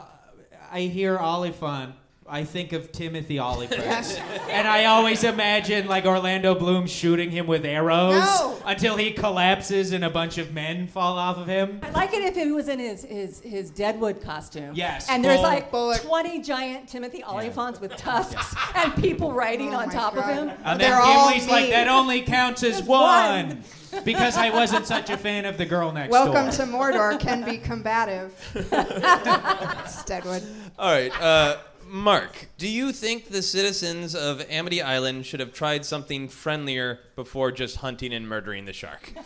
I hear oliphaunt, I think of Timothy Olyphant, and I always imagine like Orlando Bloom shooting him with arrows No. until he collapses and a bunch of men fall off of him. I'd like it if he was in his, his, his Deadwood costume. Yes, And there's full like bullet. 20 giant Timothy Olyphants with tusks and people riding Oh on my top of him. And They're then all Gimli's like, that only counts as Just one. because I wasn't such a fan of the girl next Welcome door. Welcome to Mordor can be combative. it's Deadwood. All right, uh, Mark, do you think the citizens of Amity Island should have tried something friendlier before just hunting and murdering the shark?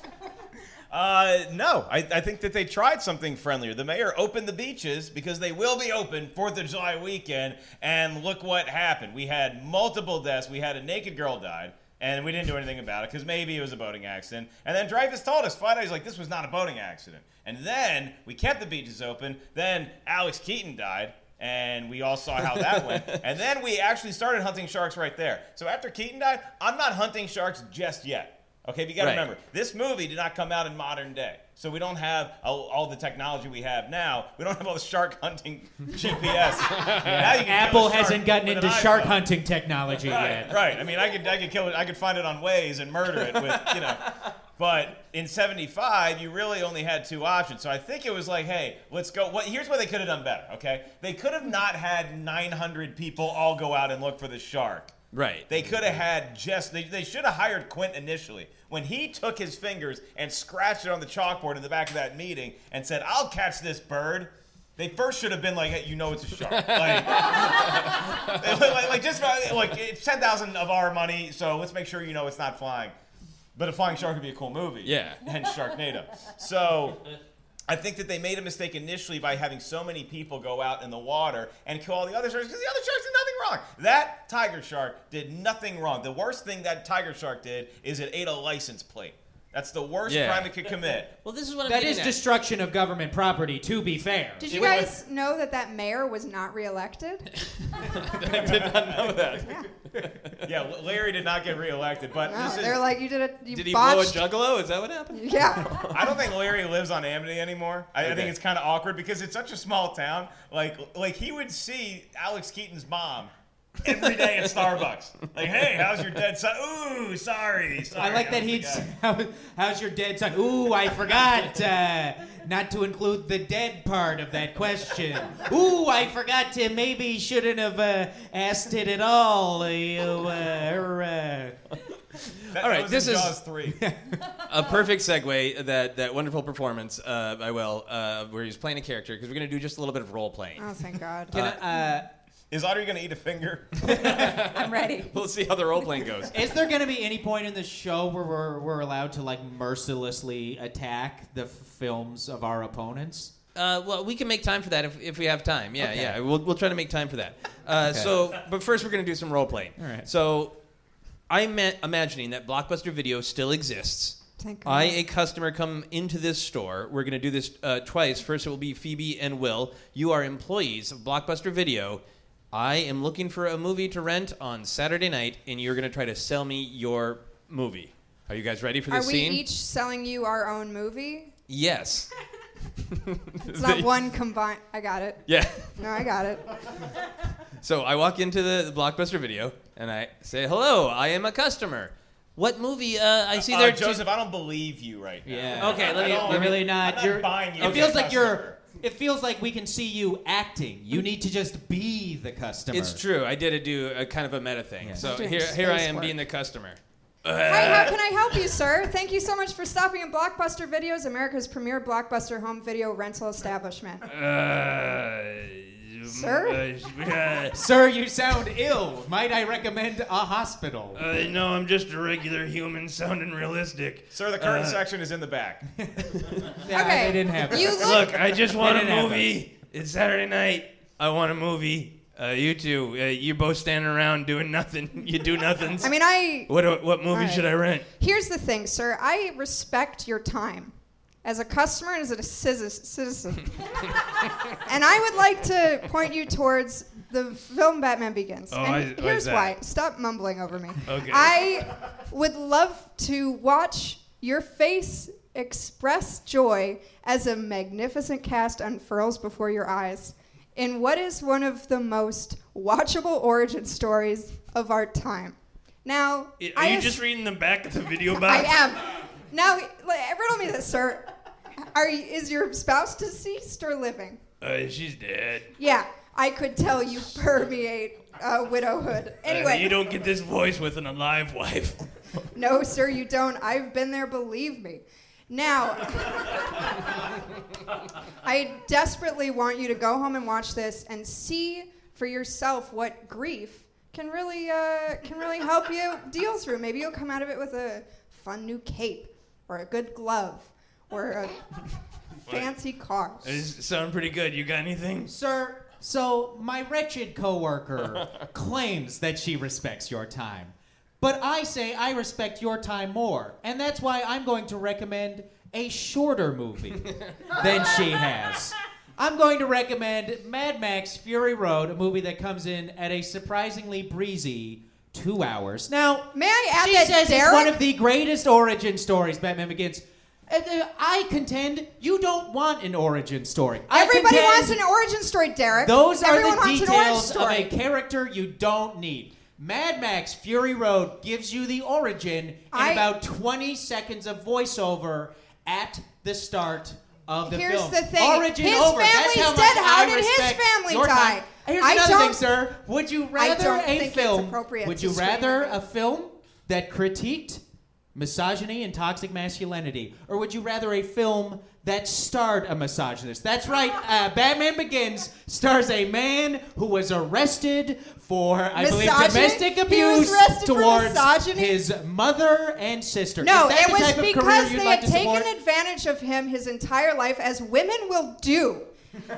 Uh, no, I, I think that they tried something friendlier. The mayor opened the beaches because they will be open Fourth of July weekend, and look what happened. We had multiple deaths. We had a naked girl died. And we didn't do anything about it because maybe it was a boating accident. And then Dreyfuss told us out, he's like, this was not a boating accident. And then we kept the beaches open. Then Alex Keaton died. And we all saw how that went. And then we actually started hunting sharks right there. So after Keaton died, I'm not hunting sharks just yet. Okay, but you got to Right. remember, this movie did not come out in modern day. So we don't have all, all the technology we have now. We don't have all the shark hunting GPS. Now you can Apple hasn't gotten into shark iPhone. hunting technology Right, yet. right. I mean, I could, I could kill it. I could find it on Waze and murder it with, you know. But in '75, you really only had two options. So I think it was like, hey, let's go. What? Here's what they could have done better. Okay, they could have not had 900 people all go out and look for the shark. Right. They could have had just. They, they should have hired Quint initially when he took his fingers and scratched it on the chalkboard in the back of that meeting and said, "I'll catch this bird." They first should have been like, hey, "You know it's a shark." Like, like, like, like, just uh, like it's ten thousand of our money, so let's make sure you know it's not flying. But a flying shark would be a cool movie. Yeah. Hence Sharknado. So I think that they made a mistake initially by having so many people go out in the water and kill all the other sharks because the other sharks did nothing wrong. That tiger shark did nothing wrong. The worst thing that tiger shark did is it ate a license plate. That's the worst Yeah. crime it could commit. Well, this is what I'm That getting at. destruction of government property, to be fair. Did you guys know that that mayor was not reelected? I did not know that. Yeah, L- Larry did not get reelected, but No, this is. they're like, you did it. You Did he blow a botched. juggalo? Is that what happened? Yeah. I don't think Larry lives on Amity anymore. I, I Okay. think it's kind of awkward because it's such a small town. Like, like he would see Alex Keaton's mom every day at Starbucks. Like, hey, how's your dead son? Ooh, sorry. sorry I like that I he'd. How, how's your dead son? Ooh, I forgot uh, not to include the dead part of that question. Ooh, I forgot to maybe shouldn't have uh, asked it at all. Uh, uh, or, uh, That, All right, this is- Jaws three. a perfect segue that that wonderful performance uh, by Will, uh, where he's playing a character because we're gonna do just a little bit of role playing. Oh, thank God. can I, uh, Is Audrey gonna eat a finger? I'm ready. We'll see how the role playing goes. is there going to be any point in the show where we're, we're allowed to like mercilessly attack the f- films of our opponents? Uh, well, we can make time for that if, if we have time. Yeah, Okay. yeah. We'll, we'll try to make time for that. Uh, Okay. So, but first we're going to do some role playing. All right. So, I'm ma- imagining that Blockbuster Video still exists. Thank God. I, a customer, come into this store. We're going to do this uh, twice. First, it will be Phoebe and Will. You are employees of Blockbuster Video. I am looking for a movie to rent on Saturday night, and you're going to try to sell me your movie. Are you guys ready for Are this we scene? each selling you our own movie? Yes. It's not one combined. I got it. Yeah. No, I got it. So I walk into the, the Blockbuster video and I say, "Hello, I am a customer. What movie? Uh, I see Uh, there." two- Joseph, I don't believe you right now. Yeah. Okay, let me- I don't- You're really not. I'm not you're, buying you it as feels a like you're. customer. It feels like we can see you acting. You need to just be the customer. It's true. I did a do a kind of a meta thing. Yeah. So Doing here, here I am work. being the customer. Hi, how can I help you, sir? Thank you so much for stopping at Blockbuster Videos, America's premier blockbuster home video rental establishment. Uh, Sir? Sir, you sound ill. Might I recommend a hospital? Uh, no, I'm just a regular human sounding realistic. Sir, the curtain Uh, section is in the back. Yeah, Okay. They didn't have that. You look. Look, I just want a movie. It's Saturday night. I want a movie. Uh, you two, uh, you're both standing around doing nothing. You do nothing. I mean, I. what what movie Alright. should I rent? Here's the thing, sir. I respect your time as a customer and as a citizen. and I would like to point you towards the film Batman Begins. Oh, and I- here's why. Stop mumbling over me. Okay. I would love to watch your face express joy as a magnificent cast unfurls before your eyes in what is one of the most watchable origin stories of our time. Now, Are I you just reading the back of the video box? I am. Now, riddle me this, sir. Are you, is your spouse deceased or living? Uh, she's dead. Yeah, I could tell you permeate uh, widowhood. Uh, Anyway, you don't get this voice with an alive wife. no, sir, you don't. I've been there, believe me. Now, I desperately want you to go home and watch this and see for yourself what grief can really uh, can really help you deal through. Maybe you'll come out of it with a fun new cape, or a good glove, or a fancy car. Does sound pretty good. You got anything? Sir, so my wretched coworker claims that she respects your time. But I say I respect your time more, and that's why I'm going to recommend a shorter movie than she has. I'm going to recommend Mad Max Fury Road, a movie that comes in at a surprisingly breezy two hours. Now, May I add she that says Derek- it's one of the greatest origin stories, Batman Begins. I contend you don't want an origin story. Everybody wants an origin story, Derek. those are Everyone the wants an origin details of a character you don't need. Mad Max Fury Road gives you the origin in I- about 20 seconds of voiceover at the start of the film. Here's the thing. Origin His over. That's how dead. How did his family die? time. Here's I another thing, sir. Would you rather a film? Would you rather a film that critiqued misogyny and toxic masculinity, or would you rather a film that starred a misogynist? That's right. Uh, Batman Begins stars a man who was arrested for, I believe, domestic abuse towards his mother and sister. No, it was because they like had taken advantage of him his entire life, as women will do.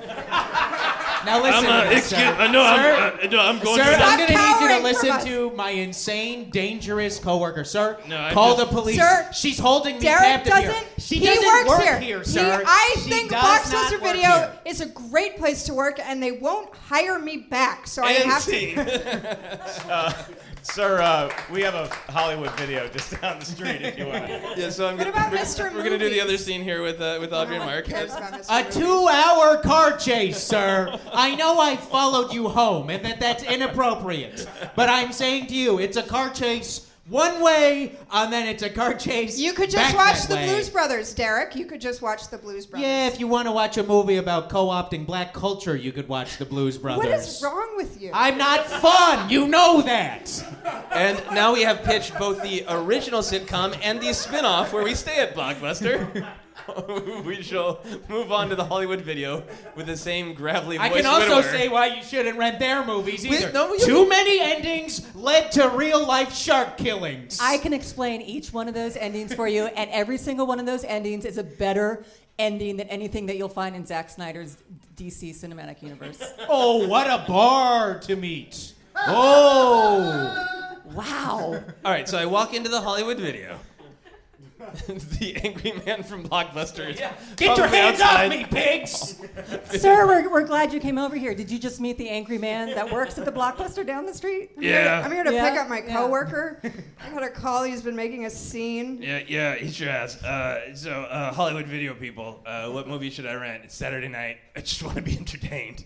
Now listen, I'm, uh, to this, excuse, sir. I know Sir, I'm, uh, no, I'm going Sir, through I'm going to need you to listen to my insane, dangerous coworker, sir. No, I'm Call just- the police. Sir, She's holding me Derek captive doesn't. here. She he doesn't works work here. here, He- sir. I She think does not Blockbuster Video here. is a great place to work, and they won't hire me back. So I have to. scene. sir, uh, we have a Hollywood video just down the street if you want. Yeah, so I'm What gonna, about we're, Mr. We're gonna do the Movies? other scene here with uh, with Audrey and No one Mark. cares about Mr. A Movies. two-hour car chase, sir. I know I followed you home, and that that's inappropriate. But I'm saying to you, it's a car chase one way, and then it's a car chase. You could back just watch the way. Blues Brothers, Derek. You could just watch the Blues Brothers. Yeah, if you want to watch a movie about co-opting black culture, you could watch the Blues Brothers. What is wrong with you? I'm not fun. You know that. And now we have pitched both the original sitcom and the spin-off where we stay at Blockbuster. we shall move on to the Hollywood video with the same gravelly voice. I can also widower. say why you shouldn't rent their movies Wait, either. no, you- Too many endings led to real life shark killings. I can explain each one of those endings for you, and every single one of those endings is a better ending than anything that you'll find in Zack Snyder's DC cinematic universe. oh, what a bar to meet. Oh. Wow. All right, so I walk into the Hollywood video. the angry man from Blockbuster. is Get your hands outside. off me, pigs! Sir, we're, we're glad you came over here. Did you just meet the angry man that works at the Blockbuster down the street? Yeah. I'm here to Yeah, pick up my yeah. coworker. I got a call. He's been making a scene. Yeah, yeah, he sure has. Uh, so, uh, Hollywood video people, uh, what movie should I rent? It's Saturday night. I just want to be entertained.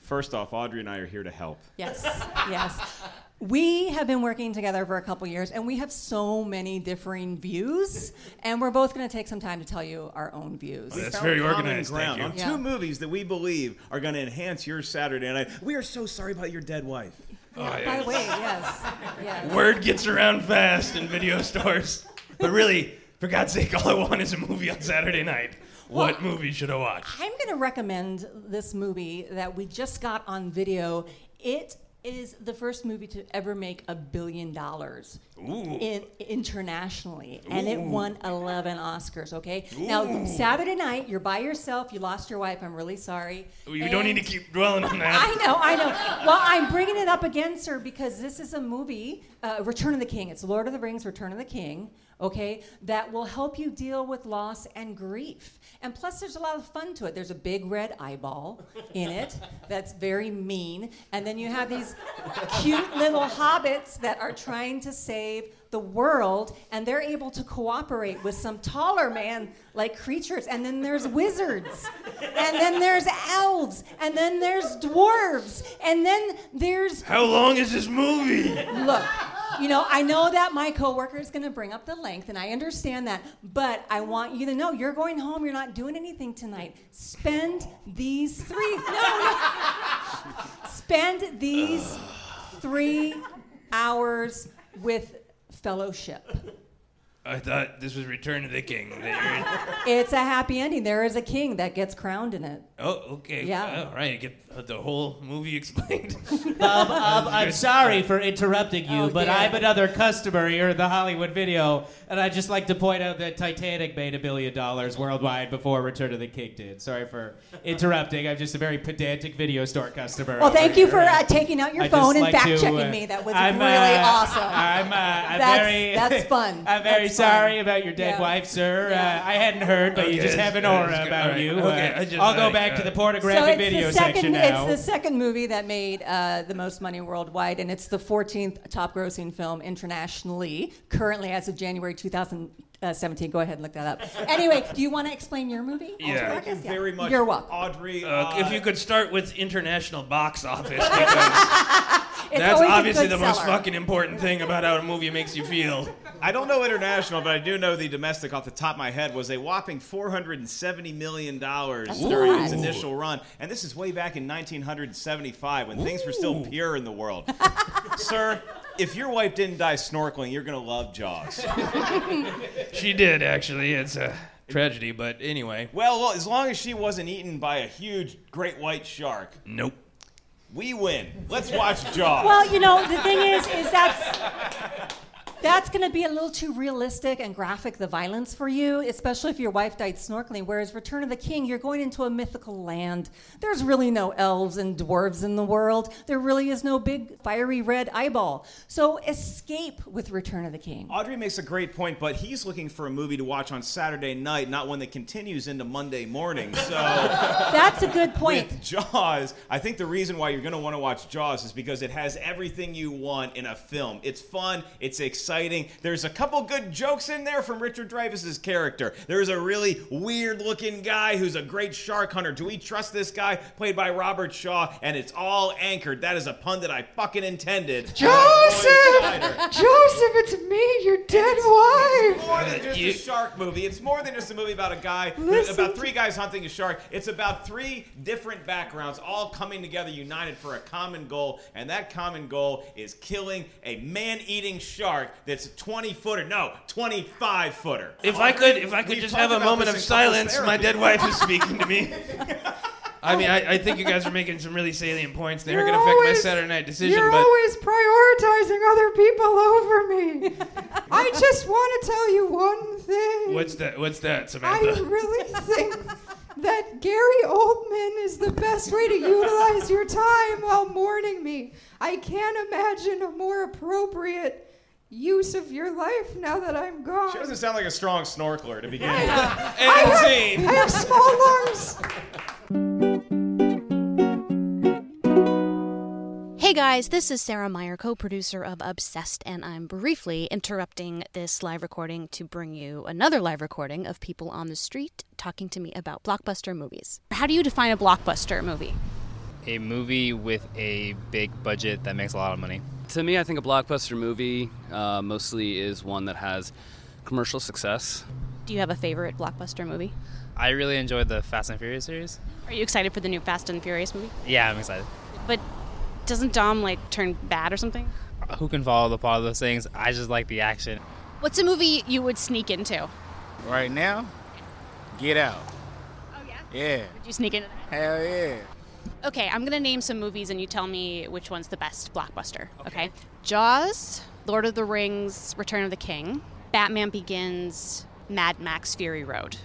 First off, Audrey and I are here to help. Yes, yes. We have been working together for a couple years, and we have so many differing views, and we're both going to take some time to tell you our own views. Oh, that's very organized. Ground Thank on you. Yeah. two movies that we believe are going to enhance your Saturday night. We are so sorry about your dead wife. Oh, By the way, yes, yes. Word gets around fast in video stores. But really, for God's sake, all I want is a movie on Saturday night. What movie should I watch? I'm going to recommend this movie that we just got on video. It is the first movie to ever make a billion dollars in, internationally, and it won 11 Oscars. Okay, now Saturday night, you're by yourself. You lost your wife. I'm really sorry. You don't need to keep dwelling on that. I know, I know. Well, I'm bringing it up again, sir, because this is a movie, uh, Return of the King. It's Lord of the Rings, Return of the King, okay, that will help you deal with loss and grief. And plus, there's a lot of fun to it. There's a big red eyeball in it that's very mean. And then you have these cute little hobbits that are trying to save the world, and they're able to cooperate with some taller man like creatures. And then there's wizards, and then there's elves, and then there's dwarves, and then there's How long is this movie? look. You know, I know that my coworker is going to bring up the length, and I understand that. But I want you to know you're going home. You're not doing anything tonight. Spend these three. No, no. Spend these three hours with fellowship. I thought this was Return of the King. that you're in. It's a happy ending. There is a king that gets crowned in it. Oh, okay. Yeah. All right. Get the whole movie explained. Um, um, I'm sorry for interrupting you, Oh, but dear. I'm another customer here at the Hollywood Video, and I'd just like to point out that Titanic made a billion dollars worldwide before Return of the King did. Sorry for interrupting. I'm just a very pedantic video store customer. Well, thank you here. for uh, taking out your I'd phone and like fact checking uh, me. That was I'm, really uh, awesome. I'm, uh, I'm That's- very. that's fun. I'm very That's fun. Sorry about your dead Yeah. wife, sir. Yeah. Uh, I hadn't heard, but you just have an aura good. about All right. you. Okay, Uh, I just I'll go like, back uh, to the so pornographic it's video the second, section now. It's the second movie that made uh, the most money worldwide, and it's the 14th top-grossing film internationally, currently as of January 2017. Go ahead and look that up. Anyway, do you want to explain your movie? Yeah. Thank you Marcus? very much, You're welcome. Audrey. Uh, uh, if you could start with international box office, because that's always a obviously good the most seller. fucking important thing about how a movie makes you feel. I don't know international, but I do know the domestic off the top of my head was a whopping $470 million during its lot. initial run. And this is way back in 1975 when things were still pure in the world. Sir, if your wife didn't die snorkeling, you're going to love Jaws. She did actually. It's a tragedy, but anyway. Well, well, as long as she wasn't eaten by a huge great white shark, Nope. we win. Let's watch Jaws. Well, you know, the thing is, is that's that's going to be a little too realistic and graphic, the violence for you, especially if your wife died snorkeling. Whereas Return of the King, you're going into a mythical land. There's really no elves and dwarves in the world. There really is no big fiery red eyeball. So escape with Return of the King. Audrey makes a great point, but he's looking for a movie to watch on Saturday night, not one that continues into Monday morning. So. That's a good point. With Jaws, I think the reason why you're going to want to watch Jaws is because it has everything you want in a film. It's fun, it's exciting. There's a couple good jokes in there from Richard Dreyfuss's character. There's a really weird-looking guy who's a great shark hunter. Do we trust this guy? Played by Robert Shaw, and it's all anchored. That is a pun that I fucking intended. Joseph! Joseph, it's me, your dead wife. It's more than just You- a shark movie. It's more than just a movie about a guy, Listen about three guys hunting a shark. It's about three different backgrounds all coming together, united for a common goal, and that common goal is killing a man-eating shark that's a 20 footer, no, 25 footer. If I could, if I could We've just have a about moment this of in couples silence, my therapy. dead wife is speaking to me. I mean, I, I think you guys are making some really salient points. They are going to affect my Saturday night decision, You're but always prioritizing other people over me. I just want to tell you one thing. what's that? What's that, Samantha? I Samantha? really think that Gary Oldman is the best way to utilize your time while mourning me. I can't imagine a more appropriate use of your life now that I'm gone. She doesn't sound like a strong snorkeler to begin with. And scene. I have small lungs. Hey guys, this is Sarah Meyer, co producer of Obsessed, and I'm briefly interrupting this live recording to bring you another live recording of people on the street talking to me about blockbuster movies. How do you define a blockbuster movie? A movie with a big budget that makes a lot of money. To me, I think a blockbuster movie uh, mostly is one that has commercial success. Do you have a favorite blockbuster movie? I really enjoyed the Fast and Furious series. Are you excited for the new Fast and Furious movie? Yeah, I'm excited. But doesn't Dom like turn bad or something? Who can follow the plot of those things? I just like the action. What's a movie you would sneak into? Right now, Get Out. Oh yeah. Yeah. Would you sneak into that? Hell yeah. Okay, I'm gonna name some movies and you tell me which one's the best blockbuster. Okay. Jaws, Lord of the Rings, Return of the King, Batman Begins, Mad Max Fury Road.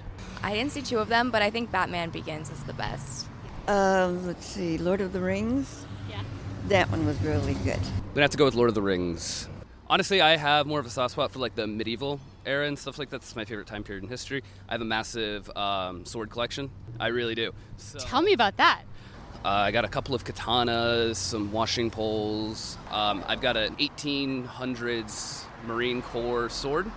I didn't see two of them, but I think Batman Begins is the best. Uh, let's see, Lord of the Rings. Yeah. That one was really good. I'm gonna have to go with Lord of the Rings. Honestly, I have more of a soft spot for like the medieval era and stuff like that. That's my favorite time period in history. I have a massive um, sword collection. I really do. So, Tell me about that. Uh, I got a couple of katanas, some washing poles. Um, I've got an 1800s Marine Corps sword.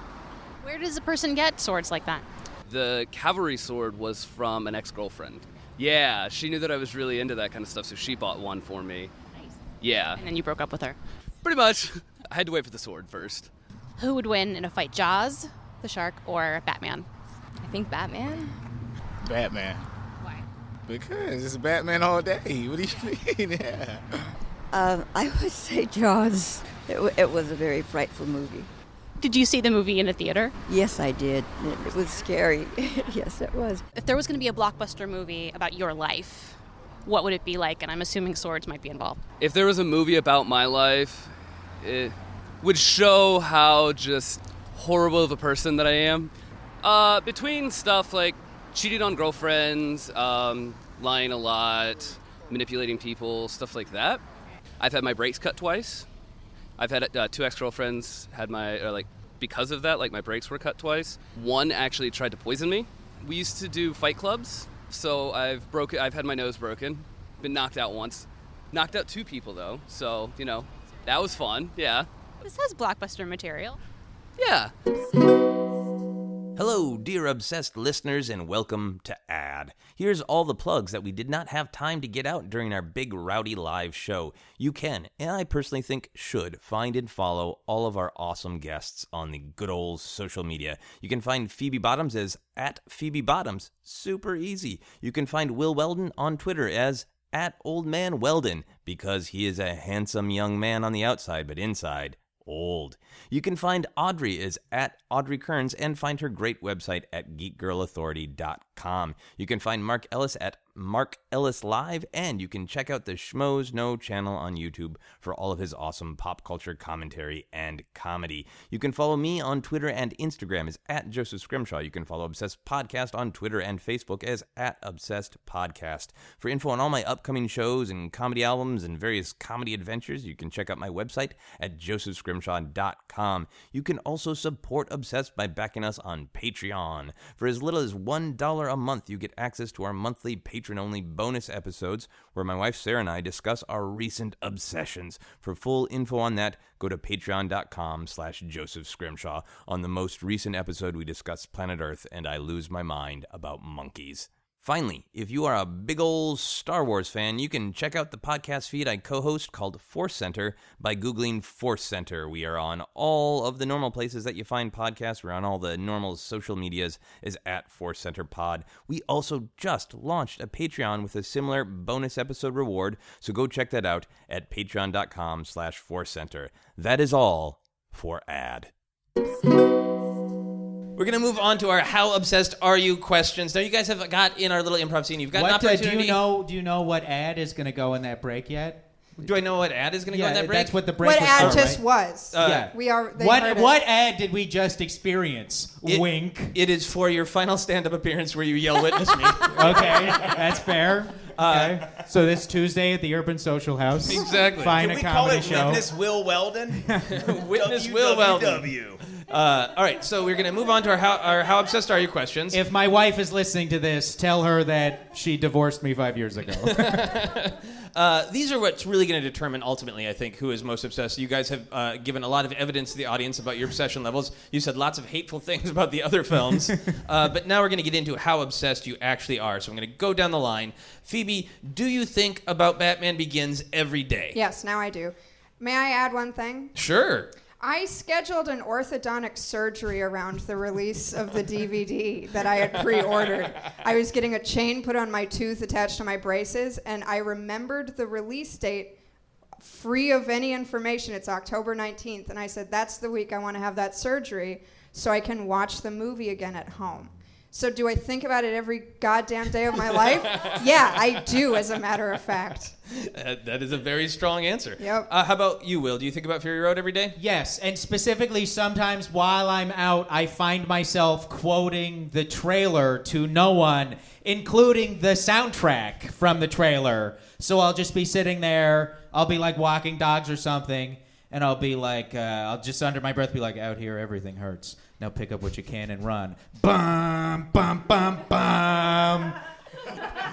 Where does a person get swords like that? The cavalry sword was from an ex-girlfriend. Yeah, she knew that I was really into that kind of stuff, so she bought one for me. Nice. Yeah, And then you broke up with her. pretty much. I had to wait for the sword first. Who would win in a fight, Jaws, the shark, or Batman? I think Batman. Batman. Why? Because it's Batman all day. What do you mean? Yeah. Uh, I would say Jaws. It, w- it was a very frightful movie. Did you see the movie in a theater? Yes, I did. It was scary. yes, it was. If there was going to be a blockbuster movie about your life, what would it be like? And I'm assuming swords might be involved. If there was a movie about my life, it would show how just horrible of a person that I am. Uh, between stuff like cheating on girlfriends, um, lying a lot, manipulating people, stuff like that. I've had my brakes cut twice. I've had uh, two ex-girlfriends had my uh, like because of that, like my brakes were cut twice. One actually tried to poison me. We used to do fight clubs, so I've broken. I've had my nose broken, been knocked out once, knocked out two people though. So you know, that was fun. Yeah, This has blockbuster material. yeah. Hello, dear obsessed listeners, and welcome to Ad. Here's all the plugs that we did not have time to get out during our big rowdy live show. You can, and I personally think should, find and follow all of our awesome guests on the good old social media. You can find Phoebe Bottoms as at Phoebe Bottoms, super easy. You can find Will Weldon on Twitter as at Old Man Weldon, because he is a handsome young man on the outside, but inside, old. You can find Audrey is at Audrey Kearns and find her great website at geekgirlauthority.com. You can find Mark Ellis at Mark Ellis Live, and you can check out the Schmoes Know channel on YouTube for all of his awesome pop culture commentary and comedy. You can follow me on Twitter and Instagram as at Joseph Scrimshaw. You can follow Obsessed Podcast on Twitter and Facebook as at Obsessed Podcast. For info on all my upcoming shows and comedy albums and various comedy adventures, you can check out my website at josephscrimshaw.com. You can also support Obsessed by backing us on Patreon. For as little as $1 a month, you get access to our monthly patron only bonus episodes where my wife Sarah and I discuss our recent obsessions. For full info on that, go to patreon.com slash Joseph Scrimshaw. On the most recent episode, we discuss Planet Earth and I lose my mind about monkeys. Finally, if you are a big ol' Star Wars fan, you can check out the podcast feed I co host called Force Center by Googling Force Center. We are on all of the normal places that you find podcasts. We're on all the normal social medias is at Force Center Pod. We also just launched a Patreon with a similar bonus episode reward, so go check that out at patreon.com slash Force Center. That is all for ad. We're gonna move on to our "How obsessed are you?" questions. Now, you guys have got in our little improv scene. You've got an What, uh, opportunity. do you know? Do you know what ad is going to go in that break yet? Do I know what ad is going to Yeah, go in that break? that's what the break What was ad for, just right? was. Uh, yeah. We are. They What heard what It. ad did we just experience? It- Wink. It is for your final stand-up appearance where you yell "Witness me." Okay, that's fair. Okay. so this Tuesday at the Urban Social House. Exactly. Find Can a we call comedy it show. Witness Will Weldon? Witness Will Weldon. WWW. Uh, all right, so we're gonna move on to our "How, our how obsessed are you?" questions. If my wife is listening to this, tell her that she divorced me five years ago. Uh, these are what's really going to determine ultimately, I think, who is most obsessed. You guys have uh, given a lot of evidence to the audience about your obsession levels. You said lots of hateful things about the other films. uh, but now we're going to get into how obsessed you actually are. So I'm going to go down the line. Phoebe, do you think about Batman Begins every day? Yes, now I do. May I add one thing? Sure. I scheduled an orthodontic surgery around the release of the DVD that I had pre ordered. I was getting a chain put on my tooth attached to my braces, and I remembered the release date free of any information. It's October 19th. And I said, That's the week I want to have that surgery so I can watch the movie again at home. So, do I think about it every goddamn day of my life? yeah, I do, as a matter of fact. Uh, that is a very strong answer. Yep. Uh, how about you, Will? Do you think about Fury Road every day? Yes, and specifically, sometimes while I'm out, I find myself quoting the trailer to no one, including the soundtrack from the trailer. So I'll just be sitting there, I'll be like walking dogs or something, and I'll be like, uh, I'll just under my breath be like, out here, everything hurts. Now pick up what you can and run. Bum, bum, bum, bum.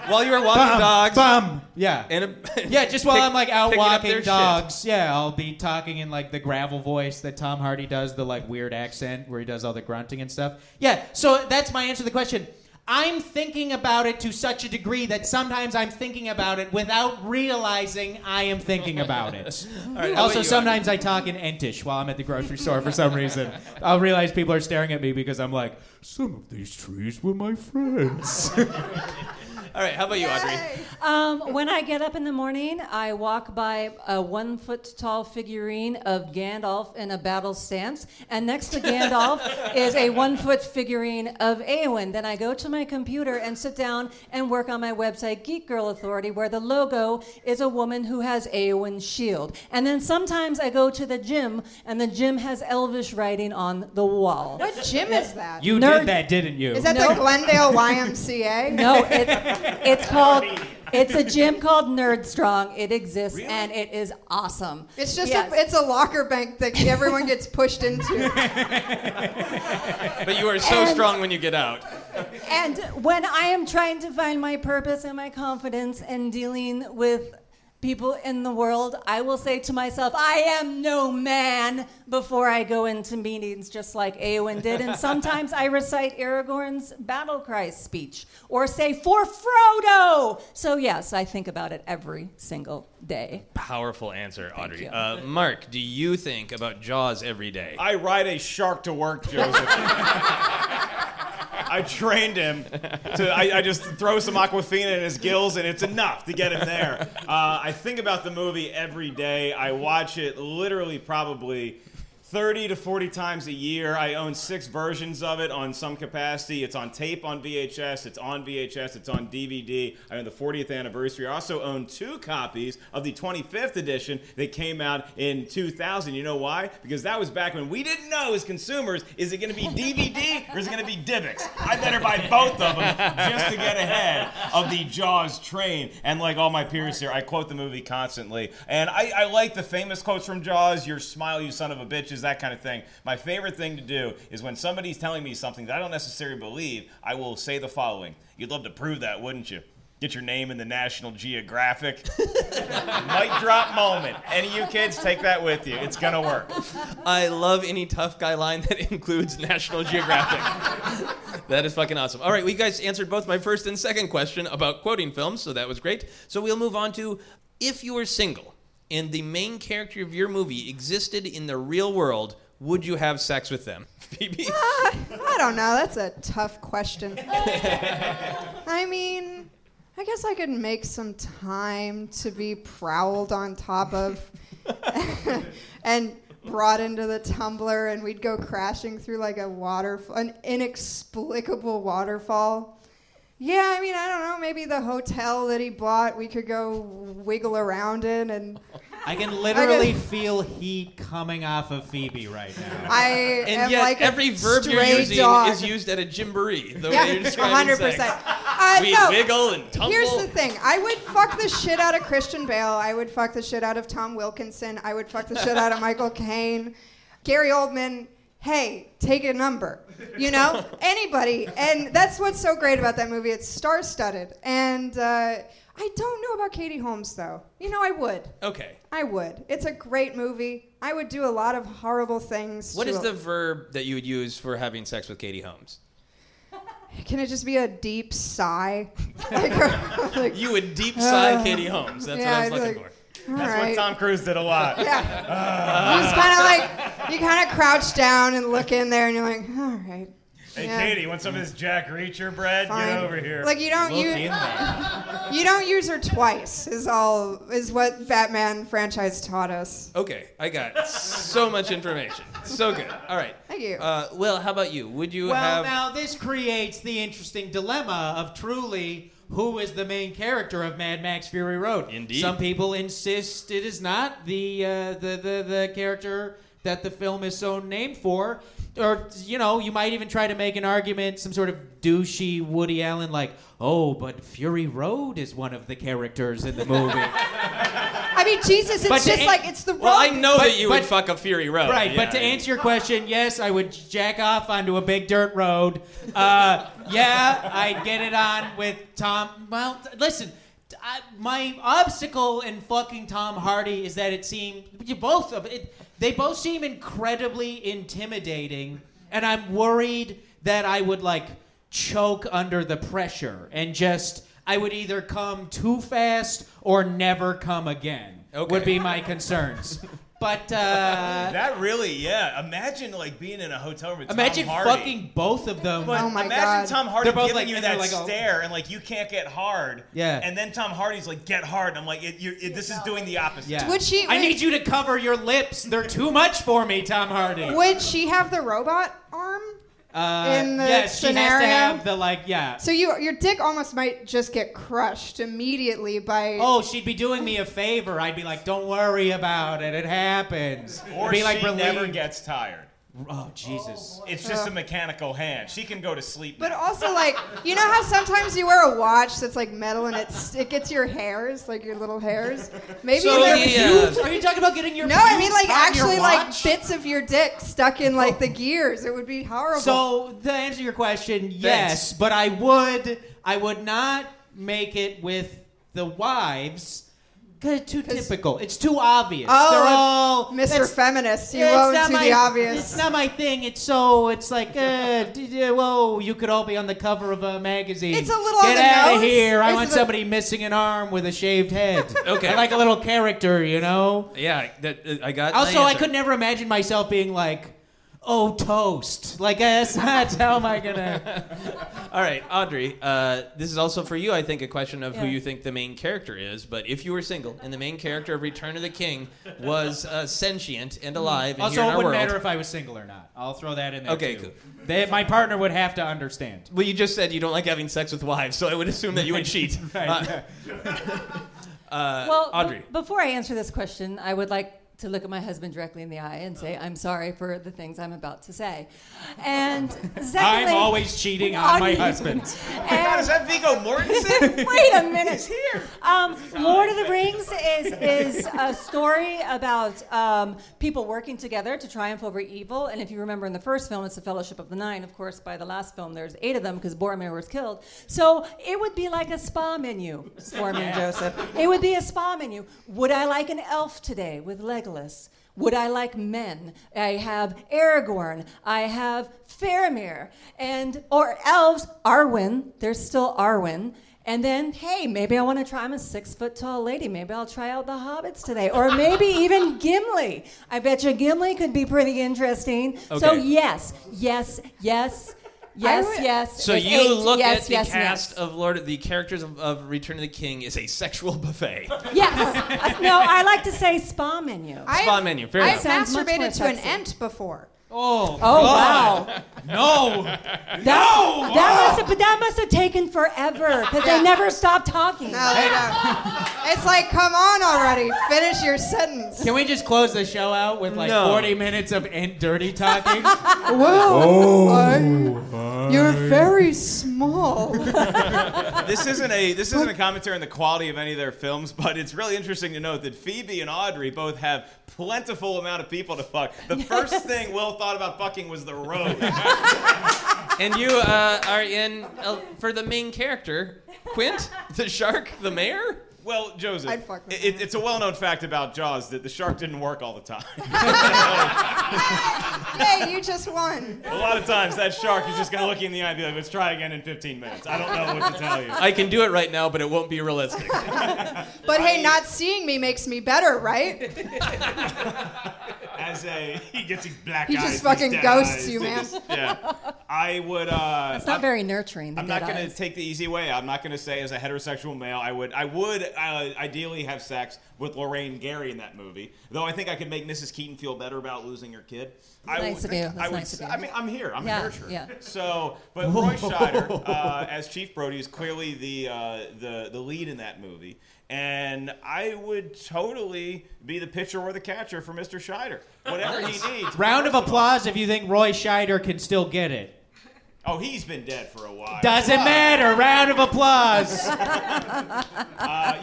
While you were walking Bum, dogs. Bum. Yeah. A, Yeah, just while pick- I'm like out walking their shit. dogs. Yeah, I'll be talking in like the gravel voice that Tom Hardy does, the like weird accent where he does all the grunting and stuff. Yeah, so that's my answer to the question. I'm thinking about it to such a degree that sometimes I'm thinking about it without realizing I am thinking about it. right, also, sometimes I talk in Entish while I'm at the grocery store for some reason. I'll realize people are staring at me because I'm like, some of these trees were my friends. All right, how about you, Audrey? Um, when I get up in the morning, I walk by a one foot tall figurine of Gandalf in a battle stance, and next to Gandalf is a one foot figurine of Eowyn. Then I go to my computer and sit down and work on my website, Geek Girl Authority, where the logo is a woman who has Eowyn's shield. And then sometimes I go to the gym, and the gym has Elvish writing on the wall. What gym is that? You Nerd- did that, didn't you? Is that No. the Glendale YMCA? No, it's it's called it's a gym called Nerd Strong. It exists and it is awesome. It's just Yes. a, it's a locker bank that everyone gets pushed into. But you are so And- strong when you get out. And when I am trying to find my purpose and my confidence and dealing with people in the world, I will say to myself, I am no man before I go into meetings, just like Eowyn did. And sometimes I recite Aragorn's battle cry speech or say, For Frodo! So, yes, I think about it every single day. Powerful answer, Audrey. Uh, Mark, do you think about Jaws every day? I ride a shark to work, Joseph. I trained him to. I, I just throw some Aquafina in his gills, and it's enough to get him there. Uh, I think about the movie every day. I watch it literally, probably. 30 to 40 times a year. I own six versions of it on some capacity. It's on tape on VHS, it's on VHS, it's on DVD. I own the 40th anniversary. I also own two copies of the 25th edition that came out in 2000. You know why? Because that was back when we didn't know as consumers is it going to be DVD or is it going to be DIVX? I better buy both of them just to get ahead of the Jaws train. And like all my peers here, I quote the movie constantly. And I, I like the famous quotes from Jaws, your smile, you son of a bitches, that kind of thing. My favorite thing to do is when somebody's telling me something that I don't necessarily believe, I will say the following. You'd love to prove that, wouldn't you? Get your name in the National Geographic. Mic drop moment. Any of you kids, take that with you. It's gonna work. I love any tough guy line that includes National Geographic. that is fucking awesome. All right, we guys answered both my first and second question about quoting films, so that was great. So we'll move on to if you were single and the main character of your movie existed in the real world, would you have sex with them? Phoebe? Uh, I don't know. That's a tough question. I mean, I guess I could make some time to be prowled on top of and brought into the tumbler, and we'd go crashing through like a waterfall, an inexplicable waterfall. Yeah, I mean, I don't know. Maybe the hotel that he bought, we could go wiggle around in, and I can literally I can- feel heat coming off of Phoebe right now. I And am yet, like a every verb you're using dog. is used at a gymboree. The Yeah, way you're describing 100%. sex. Uh, we no. wiggle and tumble. Here's the thing. I would fuck the shit out of Christian Bale. I would fuck the shit out of Tom Wilkinson. I would fuck the shit out of Michael Caine. Gary Oldman, hey, take a number. You know? Anybody. And that's what's so great about that movie. It's star studded. And uh, I don't know about Katie Holmes, though. You know, I would. Okay. I would. It's a great movie. I would do a lot of horrible things. What is a- the verb that you would use for having sex with Katie Holmes? Can it just be a deep sigh? like, like, You would deep sigh uh, Katie Holmes. That's yeah, what I I'd was looking like, for. All That's right. what Tom Cruise did a lot. Yeah. you just kind of like you kind of crouch down and look in there, and you're like, all right. Hey, yeah, Katie, want some of this Jack Reacher bread? fine." Get over here. Like you don't Look use in you don't use her twice. Is all is what Batman franchise taught us. Okay, I got so much information. So good. All right. Thank you. Uh, Will, how about you? Would you well, have? now this creates the interesting dilemma of truly who is the main character of Mad Max Fury Road. Indeed. Some people insist it is not the uh, the, the the character that the film is so named for. Or you know, you might even try to make an argument, some sort of douchey Woody Allen, like, "Oh, but Fury Road is one of the characters in the movie." I mean, Jesus, it's But just an- like it's the road. well, I know But- that you would fuck a Fury Road. Right, yeah. but to answer your question, yes, I would jack off onto a big dirt road. Uh, yeah, I'd get it on with Tom. Well, t- listen, t- I, my obstacle in fucking Tom Hardy is that it seemed you both of it. They both seem incredibly intimidating, and I'm worried that I would like choke under the pressure and just I would either come too fast or never come again. Okay. Would be my concerns. But uh, that really, yeah. Imagine like being in a hotel room with imagine Tom Hardy. fucking both of them. But Oh my imagine God. Tom Hardy They're both giving like- you and they're that like, oh. stare and like you can't get hard. Yeah. And then Tom Hardy's like, get hard. And I'm like, it, you're, it, this is doing the opposite. yeah. Would she- I need you to cover your lips. They're too much for me, Tom Hardy. Would she have the robot arm? Uh, in the yes, she has to have the like, yeah. So you your dick almost might just get crushed immediately by. Oh, she'd be doing me a favor. I'd be like, "Don't worry about it. It happens." Or It'd be like she never gets tired. Oh Jesus! It's just a mechanical hand. She can go to sleep. But now. also, like, you know how sometimes you wear a watch that's like metal and it's it gets your hairs, like your little hairs. Maybe So your the, uh, pubes. Are you talking about getting your? No, I mean like actually like bits of your dick stuck in like the gears. It would be horrible. So to answer to your question, yes, but I would I would not make it with the wives. Cause it's too typical. It's too obvious. Oh, They're all Mr. Feminist, you Yeah, it's won't my- the obvious. It's not my thing. It's so. It's like, uh, d- d- whoa! You could all be on the cover of a magazine. It's a little on Get the out of nose. here! I It's want the- somebody missing an arm with a shaved head. Okay. I like a little character, you know. Yeah, that, uh, I got. my Also, I answer. could never imagine myself being like, "Oh, toast!" Like that's not how am I gonna? All right, Audrey. Uh, this is also for you. I think a question of who you think the main character is. But if you were single and the main character of Return of the King was uh, sentient and alive and Also, here in it our wouldn't world, matter if I was single or not. I'll throw that in there Okay, too. cool. They, my partner would have to understand. well, you just said you don't like having sex with wives, so I would assume that you would cheat. Right. Uh, uh, Well, Audrey. be- before I answer this question, I would like to look at my husband directly in the eye and say, I'm sorry for the things I'm about to say. And secondly, I'm always cheating on my husband. oh my God, is that Viggo Mortensen? Wait a minute. He's here. Um, Lord of the Rings is is a story about um, people working together to triumph over evil. And if you remember in the first film, it's the Fellowship of the Nine. Of course, by the last film, there's eight of them because Boromir was killed. So it would be like a spa menu for me, Joseph. It would be a spa menu. Would I like an elf today with Would I like men? I have Aragorn. I have Faramir, and or elves. Arwen. There's still Arwen. And then, hey, maybe I want to try. I'm a six foot tall lady. Maybe I'll try out the hobbits today, or maybe even Gimli. I bet you Gimli could be pretty interesting. So yes, yes, yes, yes, would- yes. So you eight. look yes, at the yes, cast yes. of Lord, the characters of, of Return of the King is a sexual buffet. Yes. No, I like to say spa menu. I've, Spa menu, fair I've enough. Sounds much masturbated to an sexy. ent before. Oh, Oh God. wow. No. That, that must have, but that must have taken forever because they never stopped talking. No, they don't. It's like, come on already, finish your sentence. Can we just close the show out with like No. 40 minutes of end dirty talking? Well, oh, I, you're very small. this isn't a this isn't a commentary on the quality of any of their films, but it's really interesting to note that Phoebe and Audrey both have plentiful amount of people to fuck. The first thing Will thought about fucking was the road. and you uh, are in uh, for the main character, Quint, the shark, the mayor. Well, Joseph, I'd fuck with it, it's a well-known fact about Jaws that the shark didn't work all the time. hey, you just won. a lot of times, that shark is just going to look you in the eye and be like, "Let's try again in 15 minutes." I don't know what to tell you. I can do it right now, but it won't be realistic. But hey, not seeing me makes me better, right? As a he gets these black He eyes, He just fucking ghosts eyes. you, man. just- yeah, I would. Uh, It's not I'm- very nurturing. I'm not going to eyes. take the easy way. I'm not going to say as a heterosexual male, I would. I would uh, ideally have sex with Lorraine Gary in that movie. Though I think I could make Mrs. Keaton feel better about losing her kid. I Nice would of think- That's I would. nice of s- I mean, I'm here. I'm Yeah, a nurturer. yeah. So, but Roy Scheider uh, as Chief Brody is clearly the uh, the the lead in that movie. And I would totally be the pitcher or the catcher for Mr. Scheider. Whatever he needs. Round of applause if you think Roy Scheider can still get it. Oh, he's been dead for a while. Doesn't matter. Round of applause. uh,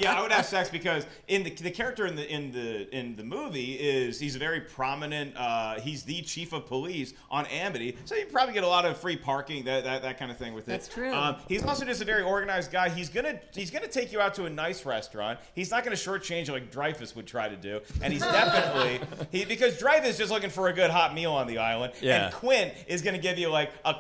yeah, I would have sex because in the the character in the in the in the movie is he's a very prominent. Uh, he's the chief of police on Amity, so you probably get a lot of free parking, that that, that kind of thing with it. That's true. Um, he's also just a very organized guy. He's gonna he's gonna take you out to a nice restaurant. He's not gonna shortchange you like Dreyfuss would try to do, and he's definitely he because Dreyfuss is just looking for a good hot meal on the island, Yeah. and Quint is gonna give you like a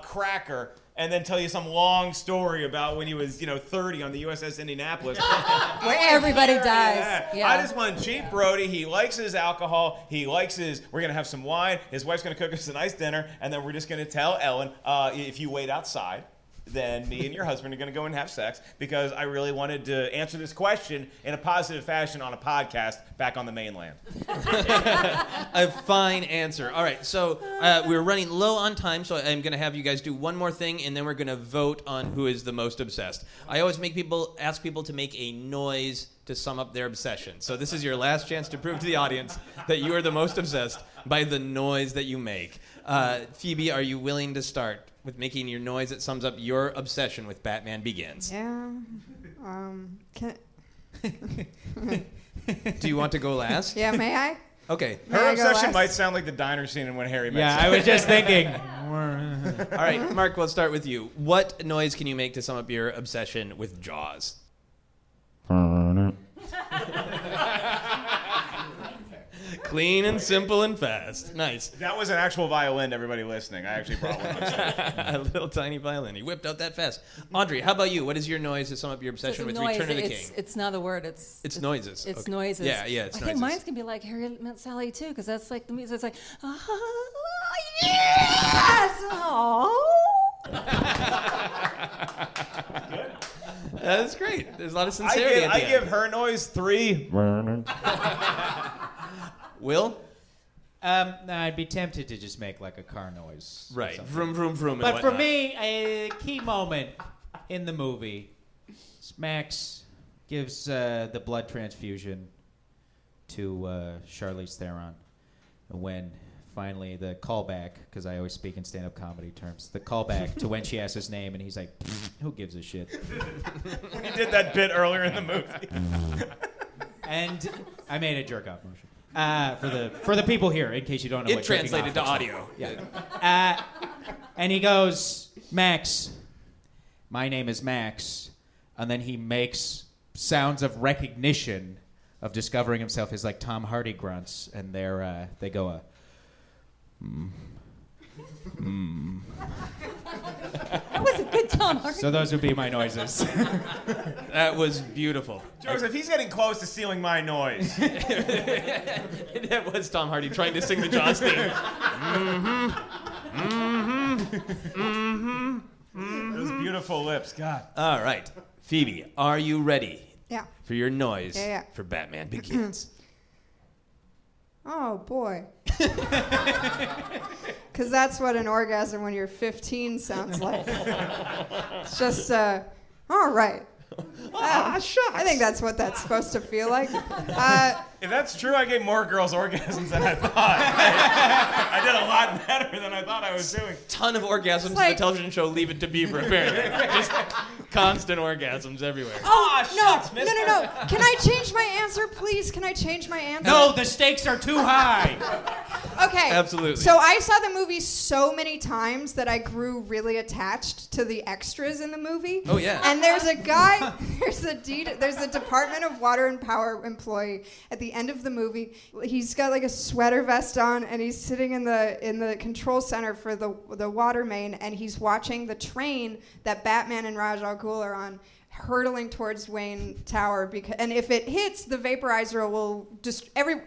and then tell you some long story about when he was, you know, 30 on the USS Indianapolis. Where everybody dies. Yeah. Yeah. I just want cheap Brody. He likes his alcohol. He likes his. We're gonna have some wine. His wife's gonna cook us a nice dinner, and then we're just gonna tell Ellen, uh, if you wait outside. Then me and your husband are going to go and have sex because I really wanted to answer this question in a positive fashion on a podcast back on the mainland. a fine answer. All right, so uh, we're running low on time, so I'm going to have you guys do one more thing, and then we're going to vote on who is the most obsessed. I always make people ask people to make a noise to sum up their obsession. So this is your last chance to prove to the audience that you are the most obsessed by the noise that you make. Uh, Phoebe, are you willing to start with making your noise that sums up your obsession with Batman Begins? Yeah. Um, can, Do you want to go last? yeah, may I? Okay. May Her I go obsession last? might sound like the diner scene in When Harry Met Yeah, Sally. I was just thinking. All right, Mark, we'll start with you. What noise can you make to sum up your obsession with Jaws? Clean and simple and fast. Nice. That was an actual violin, everybody listening. I actually brought one upstairs. a little tiny violin. He whipped out that fast. Audrey, how about you? What is your noise to sum up your obsession a with noise. Return of the it's, King? It's not a word. It's It's noises. It's Okay. noises. Yeah, yeah, it's I noises. think mine's gonna be like Harry Met Sally too, because that's like the music. It's like, oh, yes, oh. That's great. There's a lot of I sincerity. give, at the I end. give her noise three. Will? Um, no, I'd be tempted to just make like a car noise. or Right. something. Vroom, vroom, vroom. and But for whatnot. me, a key moment in the movie, is Max gives uh, the blood transfusion to uh, Charlize Theron when finally the callback, because I always speak in stand-up comedy terms, the callback to when she asks his name and he's like, "Who gives a shit?" He did that bit earlier in the movie. and I made a jerk off motion. Uh, for the for the people here, in case you don't know, It what translated to looks like. audio. Yeah. Uh, and he goes, Max, my name is Max, and then he makes sounds of recognition of discovering himself as like Tom Hardy grunts, and they're uh, they go a. Mm. Mm. That was a good Tom Hardy. So those would be my noises. That was beautiful. Joseph, he's getting close to stealing my noise. that was Tom Hardy trying to sing the Jaws theme. mm-hmm. Mm-hmm. Mm-hmm. Those beautiful lips, God. All right. Phoebe, are you ready Yeah. for your noise Yeah, yeah. for Batman Begins? Oh boy. Because that's what an orgasm when you're 15 sounds like. it's just, uh, all right. Um, I think that's what that's supposed to feel like. Uh, If that's true, I gave more girls orgasms than I thought. I did a lot better than I thought I was doing. Ton of orgasms in the television show Leave It to Beaver, apparently. Just constant orgasms everywhere. oh, no, no, no, no. Can I change my answer, please? Can I change my answer? no, the stakes are too high. Okay. Absolutely. So I saw the movie so many times that I grew really attached to the extras in the movie. Oh, yeah. And there's a guy, there's a D, there's a Department of Water and Power employee at the end of the movie. He's got like a sweater vest on, and he's sitting in the in the control center for the the water main, and he's watching the train that Batman and Ra's al Ghul are on. Hurtling towards Wayne Tower because, and if it hits, the vaporizer will just every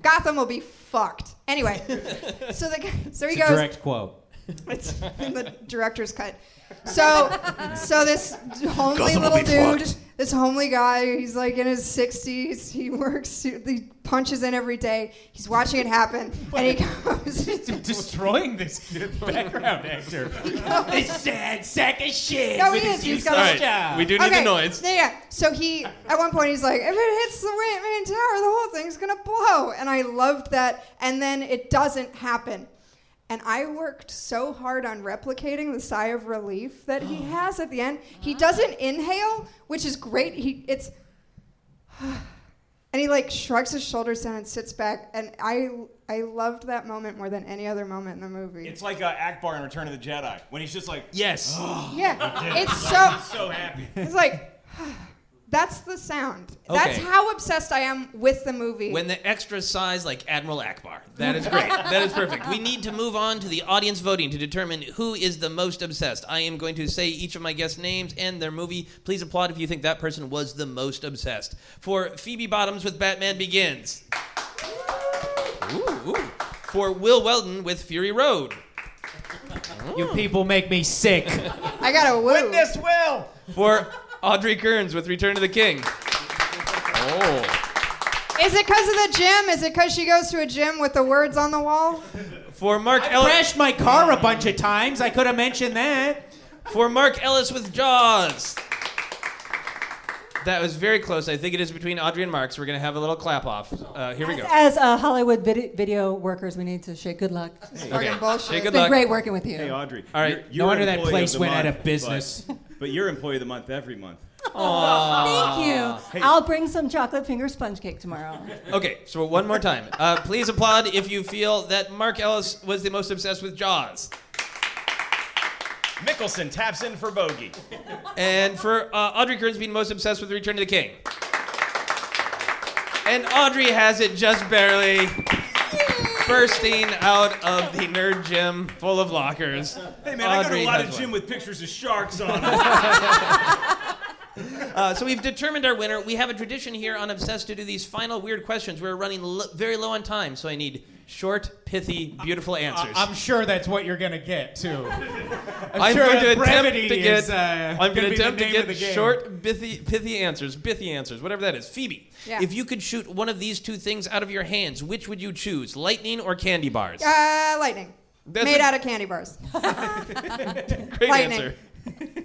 Gotham will be fucked. Anyway, so the guy- so he It's a goes. direct quote. It's in the director's cut. So, so this homely Gotham little dude, fucked. this homely guy, he's like in his 60s. He works, he punches in every day. He's watching it happen, and he goes, Destroying this background actor. this sad sack of shit. No, he is. He's useless got a- All right, job. we do need okay, the noise. Yeah, yeah. So he, at one point, he's like, if it hits the main, main tower, the whole thing's gonna blow. And I loved that. And then it doesn't happen. And I worked so hard on replicating the sigh of relief that he has at the end. He doesn't inhale, which is great. He it's and he like shrugs his shoulders down and sits back. And I I loved that moment more than any other moment in the movie. It's like uh, Ackbar in Return of the Jedi when he's just like, Yes. yeah, it's so so happy. it's like That's the sound. That's how obsessed I am with the movie. When the extra size like Admiral Ackbar. That is great. that is perfect. We need to move on to the audience voting to determine who is the most obsessed. I am going to say each of my guest names and their movie. Please applaud if you think that person was the most obsessed. For Phoebe Bottoms with Batman Begins. Ooh, ooh. For Will Weldon with Fury Road. You people make me sick. I got a woo. Witness Will. For Audrey Kearns with Return to the King. Oh. Is it because of the gym? Is it because she goes to a gym with the words on the wall? For Mark I Ellis. crashed my car a bunch of times. I could have mentioned that. For Mark Ellis with Jaws. That was very close. I think it is between Audrey and Mark, so we're going to have a little clap off. Uh, here we go. As uh, Hollywood vid- video workers, we need to shake good luck. Okay. bullshit. Say It's good been luck. great working with you. Hey, Audrey. All right. You're, No you're wonder that place of the went out of business. But, but you're employee of the month every month. Thank you. I'll bring some chocolate finger sponge cake tomorrow. Okay, so one more time. Uh, please applaud if you feel that Mark Ellis was the most obsessed with Jaws. Mickelson taps in for bogey. And for uh, Audrey Kearns being most obsessed with Return to the King. And Audrey has it just barely. Bursting out of the nerd gym full of lockers. Hey man, I Audrey got a lot has of gym one. with pictures of sharks on them. Uh, so we've determined our winner. We have a tradition here on Obsessed to do these final weird questions. We're running lo- very low on time, so I need short, pithy, beautiful answers. I'm sure that's what you're gonna get too. I'm, I'm sure going to attempt brevity to get. is, uh, I'm gonna going to be the attempt to get short, pithy, pithy answers, pithy answers, whatever that is. Phoebe, Yeah. if you could shoot one of these two things out of your hands, which would you choose? Lightning or candy bars? Uh, lightning. That's Made a- out of candy bars. Great lightning. answer.